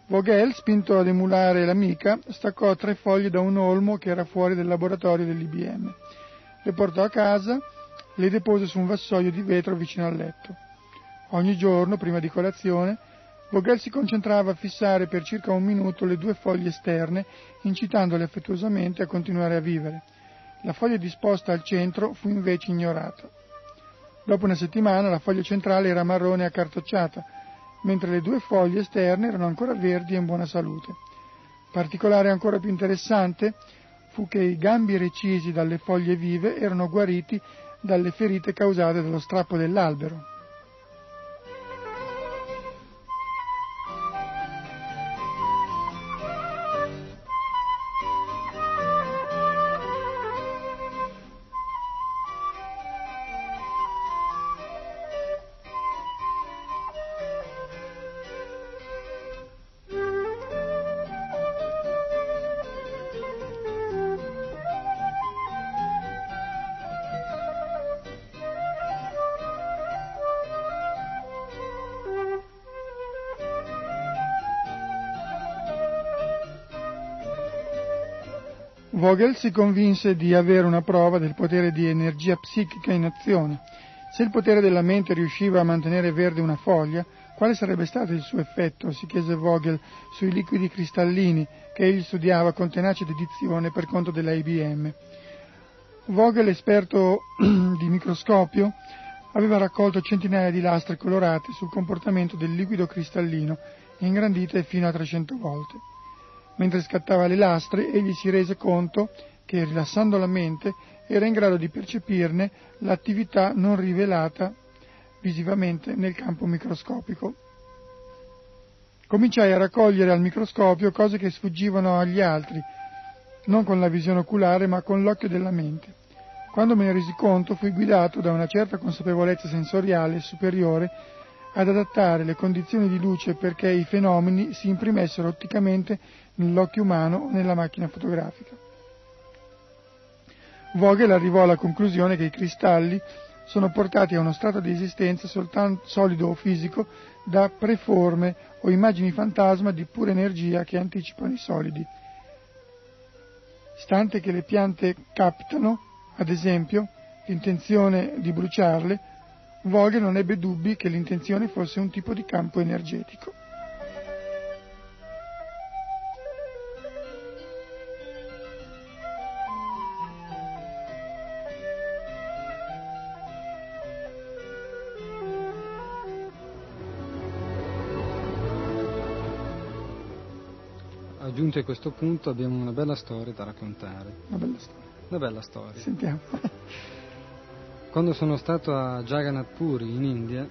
Vogel, spinto ad emulare l'amica, staccò tre foglie da un olmo che era fuori del laboratorio dell'IBM. Le portò a casa, le depose su un vassoio di vetro vicino al letto. Ogni giorno, prima di colazione, Vogel si concentrava a fissare per circa un minuto le due foglie esterne, incitandole affettuosamente a continuare a vivere. La foglia disposta al centro fu invece ignorata. Dopo una settimana la foglia centrale era marrone accartocciata, mentre le due foglie esterne erano ancora verdi e in buona salute. Particolare ancora più interessante fu che i gambi recisi dalle foglie vive erano guariti dalle ferite causate dallo strappo dell'albero. Vogel si convinse di avere una prova del potere di energia psichica in azione. Se il potere della mente riusciva a mantenere verde una foglia, quale sarebbe stato il suo effetto, si chiese Vogel, sui liquidi cristallini che egli studiava con tenace dedizione per conto della IBM. Vogel, esperto di microscopio, aveva raccolto centinaia di lastre colorate sul comportamento del liquido cristallino, ingrandite fino a 300 volte. Mentre scattava le lastre, egli si rese conto che, rilassando la mente, era in grado di percepirne l'attività non rivelata visivamente nel campo microscopico. Cominciai a raccogliere al microscopio cose che sfuggivano agli altri, non con la visione oculare ma con l'occhio della mente. Quando me ne resi conto fui guidato da una certa consapevolezza sensoriale superiore ad adattare le condizioni di luce perché i fenomeni si imprimessero otticamente nell'occhio umano o nella macchina fotografica. Vogel arrivò alla conclusione che i cristalli sono portati a uno stato di esistenza soltanto solido o fisico da preforme o immagini fantasma di pura energia che anticipano i solidi. Stante che le piante captano, ad esempio, l'intenzione di bruciarle, Vogel non ebbe dubbi che l'intenzione fosse un tipo di campo energetico. Aggiunto a questo punto abbiamo una bella storia da raccontare. Una bella storia. Una bella storia. Sentiamo. Quando sono stato a Jagannath Puri in India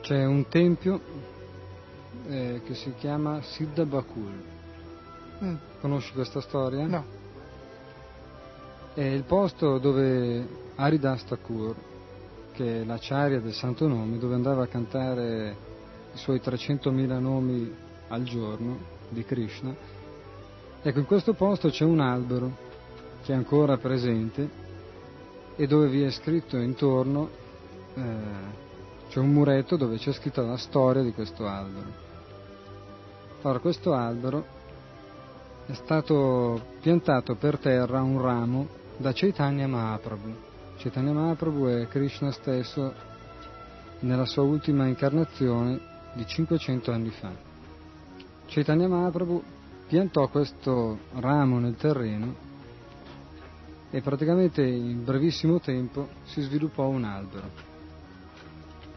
c'è un tempio eh, che si chiama Siddha Bakul. Mm. Conosci questa storia? No. È il posto dove Haridas Thakur, che è l'acciaria del santo nome, dove andava a cantare i suoi 300.000 nomi al giorno di Krishna. Ecco, in questo posto c'è un albero che è ancora presente e dove vi è scritto intorno, eh, c'è un muretto dove c'è scritta la storia di questo albero. Allora, questo albero è stato piantato per terra un ramo da Chaitanya Mahaprabhu. Chaitanya Mahaprabhu è Krishna stesso nella sua ultima incarnazione di 500 anni fa. Chaitanya Mahaprabhu piantò questo ramo nel terreno e praticamente in brevissimo tempo si sviluppò un albero.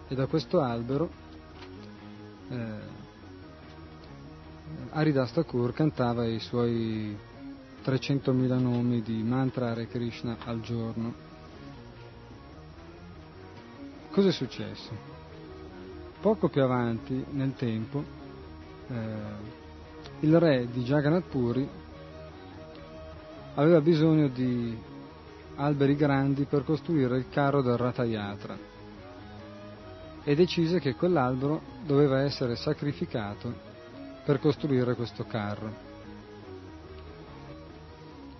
E da questo albero eh, Haridas Thakur cantava i suoi 300.000 nomi di mantra Hare Krishna al giorno. Cosa è successo? Poco più avanti nel tempo eh, il re di Jagannath Puri aveva bisogno di alberi grandi per costruire il carro del Ratayatra e decise che quell'albero doveva essere sacrificato per costruire questo carro.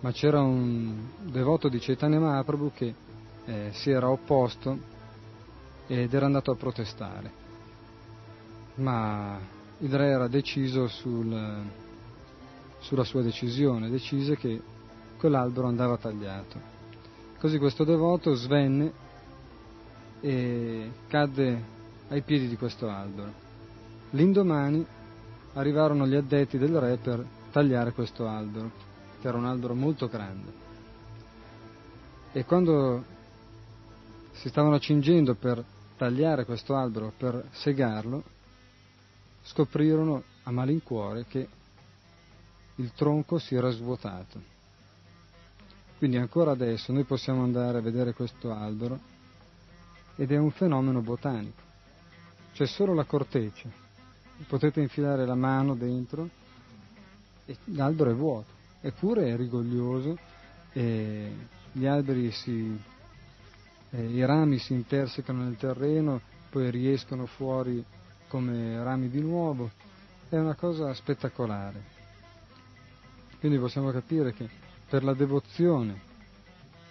Ma c'era un devoto di Chaitanya Mahaprabhu che eh, si era opposto ed era andato a protestare. Ma il re era deciso sul, sulla sua decisione, decise che quell'albero andava tagliato. Così questo devoto svenne e cadde ai piedi di questo albero. L'indomani arrivarono gli addetti del re per tagliare questo albero, che era un albero molto grande. E quando si stavano accingendo per tagliare questo albero, per segarlo, scoprirono a malincuore che il tronco si era svuotato. Quindi ancora adesso noi possiamo andare a vedere questo albero ed è un fenomeno botanico. C'è solo la corteccia, potete infilare la mano dentro e l'albero è vuoto, eppure è rigoglioso e gli alberi si, eh, i rami si intersecano nel terreno, poi riescono fuori come rami di nuovo, è una cosa spettacolare. Quindi possiamo capire che per la devozione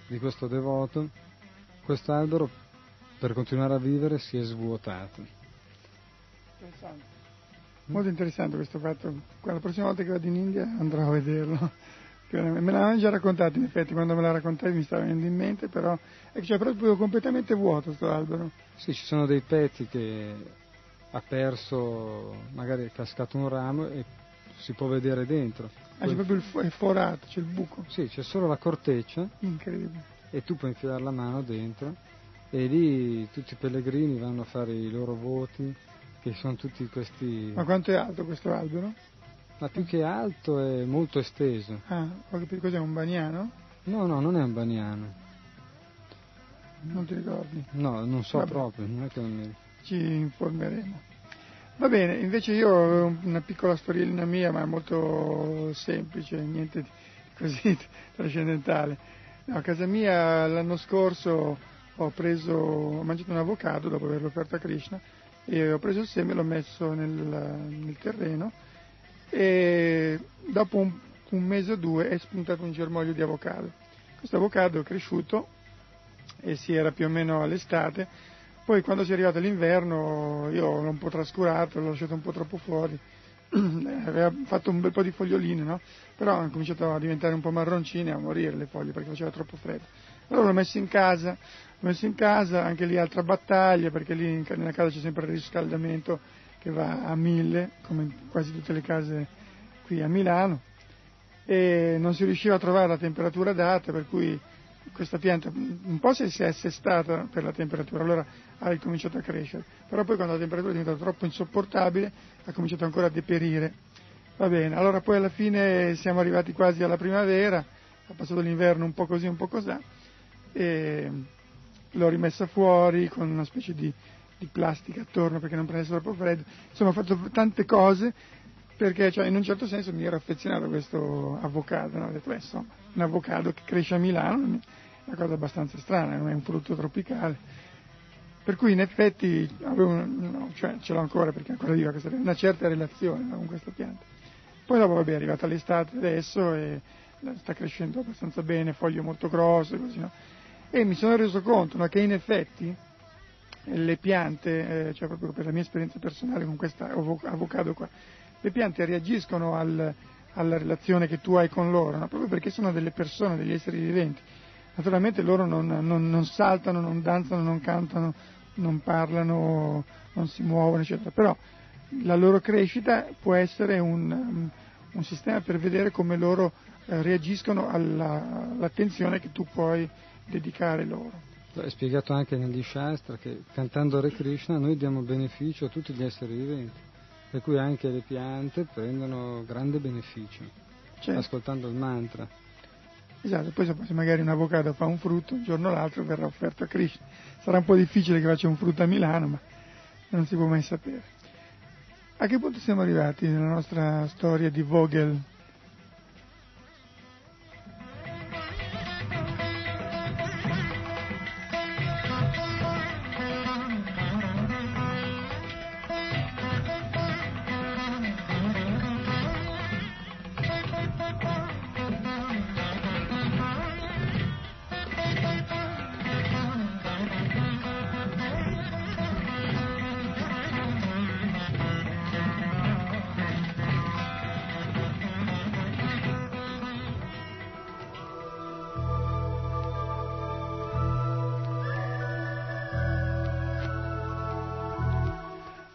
di questo devoto, questo albero per continuare a vivere si è svuotato. Molto interessante questo fatto. La prossima volta che vado in India andrò a vederlo. Me l'hanno già raccontato, in effetti, quando me la raccontavi mi stava venendo in mente, però è che c'è proprio completamente vuoto questo albero. Sì, ci sono dei petti che ha perso, magari è cascato un ramo e si può vedere dentro. Ah, c'è proprio il forato, c'è il buco. Sì, c'è solo la corteccia. Incredibile. E tu puoi infilare la mano dentro e lì tutti i pellegrini vanno a fare i loro voti, che sono tutti questi... Ma quanto è alto questo albero? Ma più che alto è molto esteso. Ah, ho capito cos'è, un baniano? No, no, non è un baniano. Non ti ricordi? No, non so Vabbè. proprio, non è che non mi... Ci informeremo. Va bene, invece io ho una piccola storiellina mia, ma molto semplice, niente di così trascendentale. A casa mia l'anno scorso ho preso, ho mangiato un avocado dopo averlo offerto a Krishna e ho preso il seme e l'ho messo nel, nel terreno e dopo un, un, mese o due è spuntato un germoglio di avocado. Questo avocado è cresciuto e si era più o meno all'estate, poi quando si è arrivato l'inverno io l'ho un po' trascurato, l'ho lasciato un po' troppo fuori, aveva fatto un bel po' di foglioline, no? però hanno cominciato a diventare un po' marroncine, a morire le foglie perché faceva troppo freddo. Allora l'ho messo in casa, l'ho messo in casa, anche lì altra battaglia perché lì nella casa c'è sempre il riscaldamento che va a mille, come in quasi tutte le case qui a Milano, e non si riusciva a trovare la temperatura adatta, per cui questa pianta un po' si è assestata per la temperatura, allora ha ricominciato a crescere, però poi quando la temperatura è diventata troppo insopportabile ha cominciato ancora a deperire. Va bene, allora poi alla fine siamo arrivati quasi alla primavera, ha passato l'inverno un po' così, un po' così, e l'ho rimessa fuori con una specie di di plastica attorno perché non prendesse troppo freddo. Insomma, ho fatto tante cose perché cioè, in un certo senso mi ero affezionato a questo avocado, no? ho detto, beh, insomma, un avocado che cresce a Milano è una cosa abbastanza strana, non è un frutto tropicale. Per cui in effetti avevo, no, cioè, ce l'ho ancora perché ancora viva questa, una certa relazione no, con questa pianta. Poi dopo vabbè, è arrivata l'estate adesso e sta crescendo abbastanza bene, foglie molto grosse, così, no? E mi sono reso conto che in effetti le piante, eh, cioè proprio per la mia esperienza personale con questa avocado qua, le piante reagiscono al, alla relazione che tu hai con loro, no? proprio perché sono delle persone, degli esseri viventi. Naturalmente loro non, non, non saltano, non danzano, non cantano, non parlano, non si muovono, eccetera, però la loro crescita può essere un, un sistema per vedere come loro eh, reagiscono alla, all'attenzione che tu puoi dedicare loro. È spiegato anche negli Shastra che cantando Hare Krishna noi diamo beneficio a tutti gli esseri viventi, per cui anche le piante prendono grande beneficio, certo. ascoltando il mantra. Esatto, poi se magari un avocado fa un frutto, un giorno o l'altro verrà offerto a Krishna. Sarà un po' difficile che faccia un frutto a Milano, ma non si può mai sapere. A che punto siamo arrivati nella nostra storia di Vogel?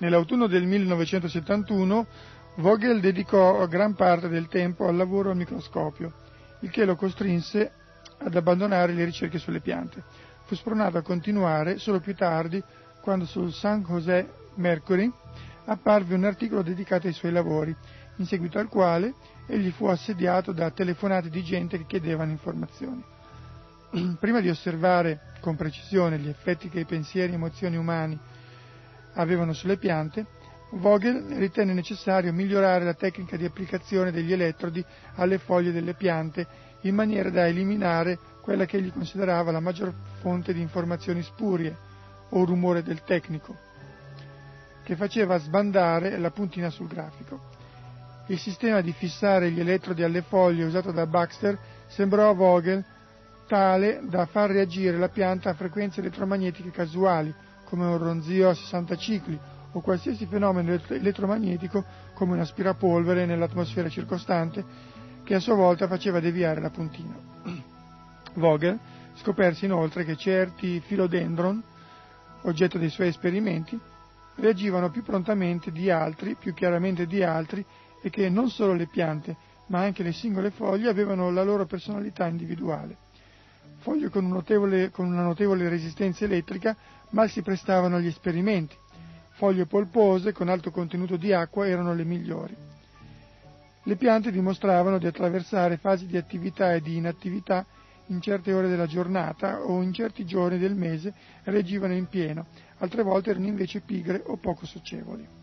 Nell'autunno del 1971 Vogel dedicò gran parte del tempo al lavoro al microscopio, il che lo costrinse ad abbandonare le ricerche sulle piante. Fu spronato a continuare solo più tardi, quando sul San José Mercury apparve un articolo dedicato ai suoi lavori, in seguito al quale egli fu assediato da telefonate di gente che chiedevano informazioni. Prima di osservare con precisione gli effetti che i pensieri e emozioni umani avevano sulle piante, Vogel ritenne necessario migliorare la tecnica di applicazione degli elettrodi alle foglie delle piante in maniera da eliminare quella che egli considerava la maggior fonte di informazioni spurie o rumore del tecnico, che faceva sbandare la puntina sul grafico. Il sistema di fissare gli elettrodi alle foglie usato da Baxter sembrò a Vogel tale da far reagire la pianta a frequenze elettromagnetiche casuali, come un ronzio a 60 cicli o qualsiasi fenomeno elettromagnetico come un aspirapolvere nell'atmosfera circostante che a sua volta faceva deviare la puntina. Vogel scoperse inoltre che certi filodendron, oggetto dei suoi esperimenti, reagivano più prontamente di altri, più chiaramente di altri e che non solo le piante, ma anche le singole foglie avevano la loro personalità individuale. Foglie con, un notevole, con una notevole resistenza elettrica mal si prestavano agli esperimenti. Foglie polpose con alto contenuto di acqua erano le migliori. Le piante dimostravano di attraversare fasi di attività e di inattività in certe ore della giornata o in certi giorni del mese reagivano in pieno, altre volte erano invece pigre o poco socievoli.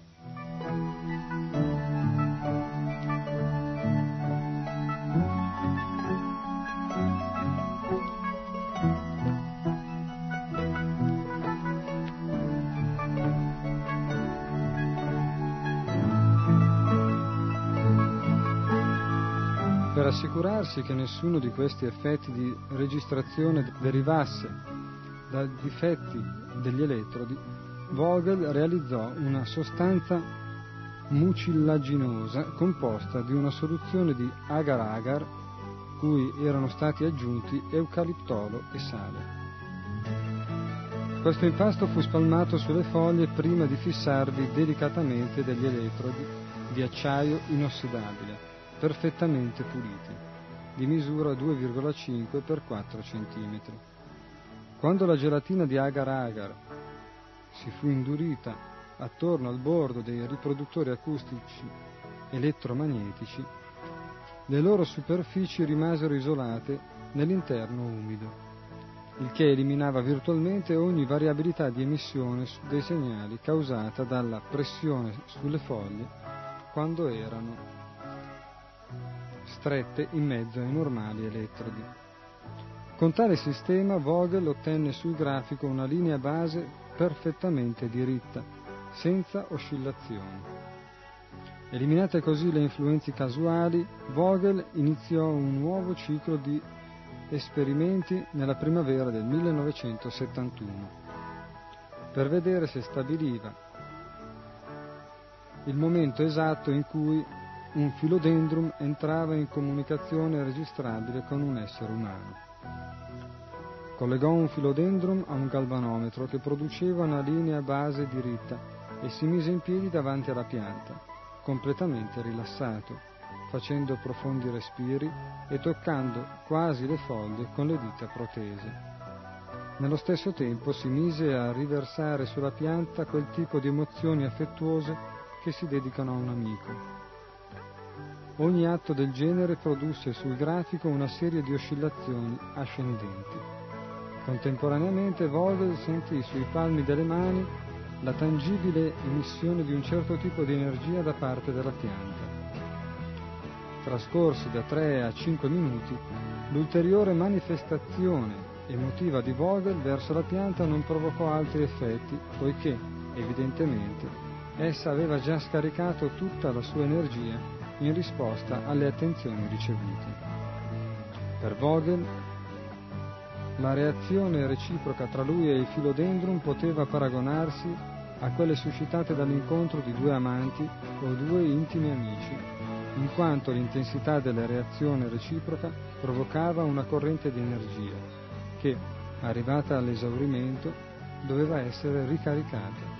Assicurarsi che nessuno di questi effetti di registrazione derivasse da difetti degli elettrodi, Vogel realizzò una sostanza mucillaginosa composta di una soluzione di agar-agar cui erano stati aggiunti eucaliptolo e sale. Questo impasto fu spalmato sulle foglie prima di fissarvi delicatamente degli elettrodi di acciaio inossidabile perfettamente puliti, di misura 2,5 x 4 cm. Quando la gelatina di agar-agar si fu indurita attorno al bordo dei riproduttori acustici elettromagnetici, le loro superfici rimasero isolate nell'interno umido, il che eliminava virtualmente ogni variabilità di emissione dei segnali causata dalla pressione sulle foglie quando erano strette in mezzo ai normali elettrodi. Con tale sistema Vogel ottenne sul grafico una linea base perfettamente diritta, senza oscillazioni. Eliminate così le influenze casuali, Vogel iniziò un nuovo ciclo di esperimenti nella primavera del 1971 per vedere se stabiliva il momento esatto in cui un filodendrum entrava in comunicazione registrabile con un essere umano. Collegò un filodendrum a un galvanometro che produceva una linea base diritta e si mise in piedi davanti alla pianta, completamente rilassato, facendo profondi respiri e toccando quasi le foglie con le dita protese. Nello stesso tempo si mise a riversare sulla pianta quel tipo di emozioni affettuose che si dedicano a un amico Ogni atto del genere produsse sul grafico una serie di oscillazioni ascendenti. Contemporaneamente Vogel sentì sui palmi delle mani la tangibile emissione di un certo tipo di energia da parte della pianta. Trascorsi da 3 a 5 minuti, l'ulteriore manifestazione emotiva di Vogel verso la pianta non provocò altri effetti, poiché, evidentemente, essa aveva già scaricato tutta la sua energia in risposta alle attenzioni ricevute. Per Vogel la reazione reciproca tra lui e il filodendron poteva paragonarsi a quelle suscitate dall'incontro di due amanti o due intimi amici, in quanto l'intensità della reazione reciproca provocava una corrente di energia che, arrivata all'esaurimento, doveva essere ricaricata.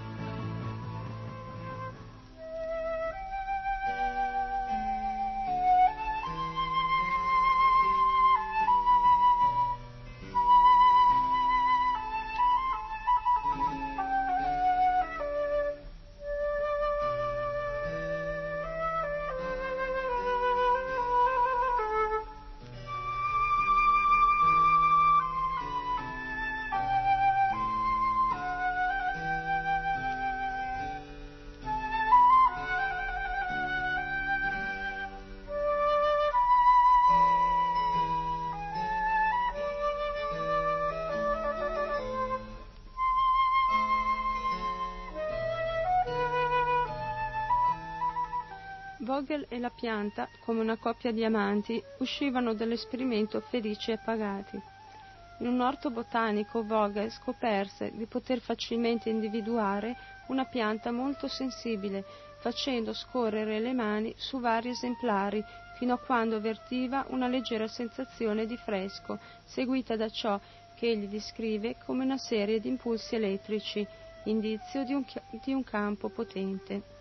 Vogel e la pianta, come una coppia di amanti, uscivano dall'esperimento felici e appagati. In un orto botanico Vogel scoperse di poter facilmente individuare una pianta molto sensibile, facendo scorrere le mani su vari esemplari fino a quando avvertiva una leggera sensazione di fresco, seguita da ciò che egli descrive come una serie di impulsi elettrici, indizio di un, di un campo potente.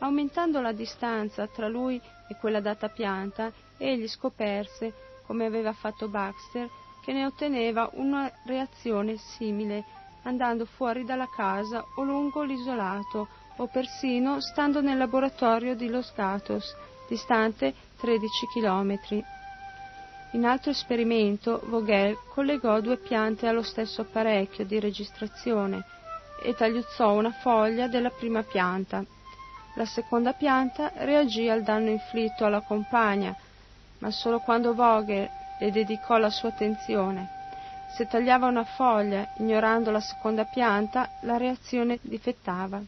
Aumentando la distanza tra lui e quella data pianta, egli scoperse, come aveva fatto Baxter, che ne otteneva una reazione simile, andando fuori dalla casa o lungo l'isolato, o persino stando nel laboratorio di Los Gatos, distante 13 km. In altro esperimento, Vogel collegò due piante allo stesso apparecchio di registrazione e tagliuzzò una foglia della prima pianta. La seconda pianta reagì al danno inflitto alla compagna, ma solo quando Vogel le dedicò la sua attenzione. Se tagliava una foglia ignorando la seconda pianta, la reazione difettava.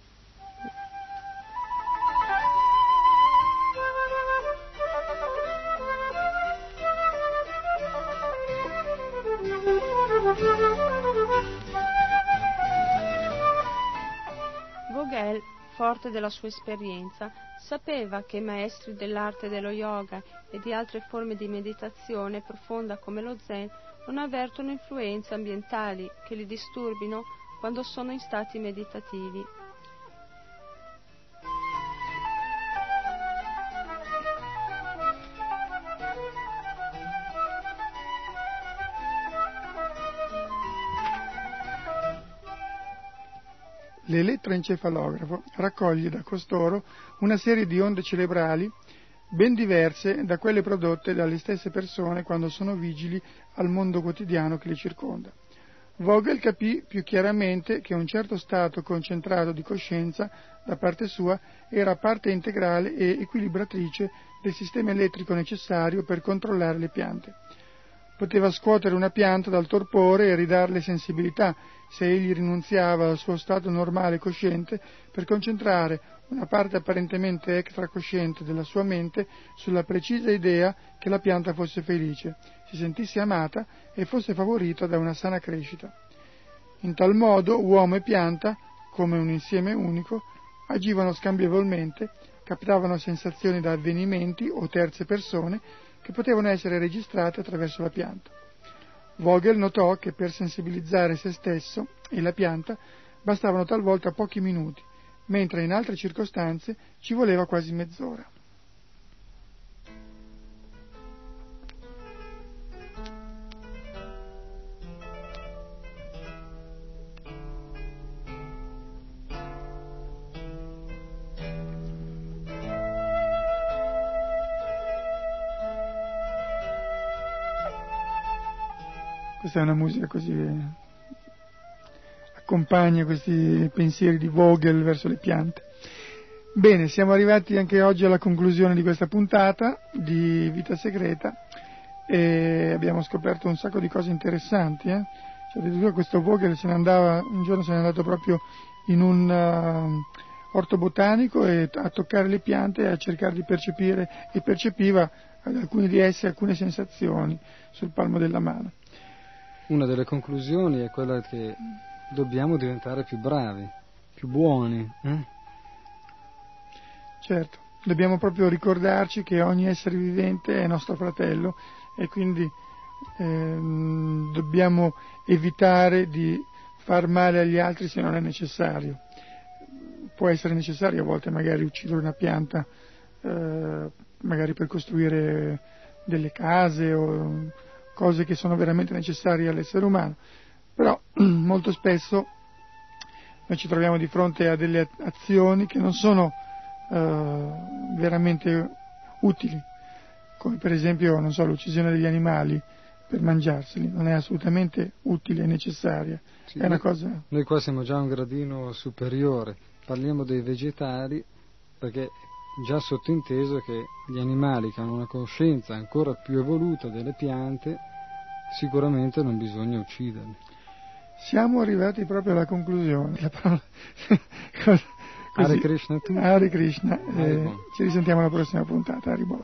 Forte della sua esperienza, sapeva che i maestri dell'arte dello yoga e di altre forme di meditazione profonda come lo zen non avvertono influenze ambientali che li disturbino quando sono in stati meditativi. L'elettroencefalografo raccoglie da costoro una serie di onde cerebrali ben diverse da quelle prodotte dalle stesse persone quando sono vigili al mondo quotidiano che le circonda. Vogel capì più chiaramente che un certo stato concentrato di coscienza da parte sua era parte integrale e equilibratrice del sistema elettrico necessario per controllare le piante poteva scuotere una pianta dal torpore e ridarle sensibilità se egli rinunziava al suo stato normale cosciente per concentrare una parte apparentemente extracosciente della sua mente sulla precisa idea che la pianta fosse felice, si sentisse amata e fosse favorita da una sana crescita. In tal modo uomo e pianta, come un insieme unico, agivano scambievolmente, captavano sensazioni da avvenimenti o terze persone che potevano essere registrate attraverso la pianta. Vogel notò che per sensibilizzare se stesso e la pianta bastavano talvolta pochi minuti, mentre in altre circostanze ci voleva quasi mezz'ora. Questa è una musica così accompagna questi pensieri di Vogel verso le piante. Bene, siamo arrivati anche oggi alla conclusione di questa puntata di Vita Segreta e abbiamo scoperto un sacco di cose interessanti. Eh? Cioè, addirittura questo Vogel se ne andava, un giorno se n'è andato proprio in un uh, orto botanico e a toccare le piante e a cercare di percepire e percepiva ad alcune di esse alcune sensazioni sul palmo della mano una delle conclusioni è quella che dobbiamo diventare più bravi, più buoni. Eh? Certo, dobbiamo proprio ricordarci che ogni essere vivente è nostro fratello e quindi ehm, dobbiamo evitare di far male agli altri se non è necessario. Può essere necessario a volte magari uccidere una pianta, eh, magari per costruire delle case o cose che sono veramente necessarie all'essere umano, però molto spesso noi ci troviamo di fronte a delle azioni che non sono eh, veramente utili, come per esempio so, l'uccisione degli animali per mangiarseli, non è assolutamente utile e necessaria. Sì, è una cosa... Noi qua siamo già un gradino superiore, parliamo dei vegetali perché già sottinteso che gli animali che hanno una coscienza ancora più evoluta delle piante sicuramente non bisogna ucciderli. Siamo arrivati proprio alla conclusione. La parola... Hare Krishna tu. Hare Krishna. Eh, ci risentiamo alla prossima puntata. Haribol.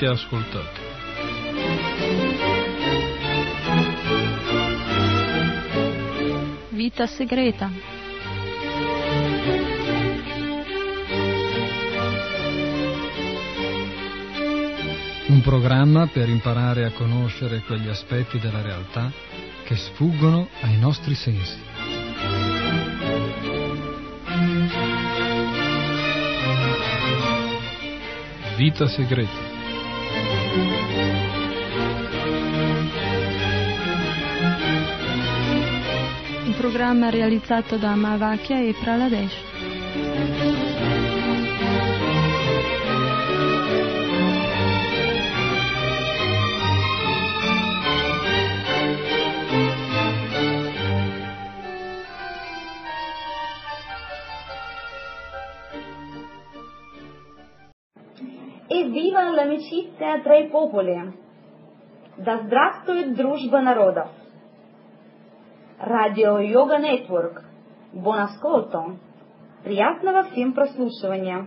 Avete ascoltato. Vita segreta. Un programma per imparare a conoscere quegli aspetti della realtà che sfuggono ai nostri sensi. Vita segreta. Programma realizzato da Mavacchia e Praladesh. Viva l'amicizia tra i popoli! Да, да здравствует дружба народов! Радио Йога Нетворк. Ascolto! Приятного всем прослушивания!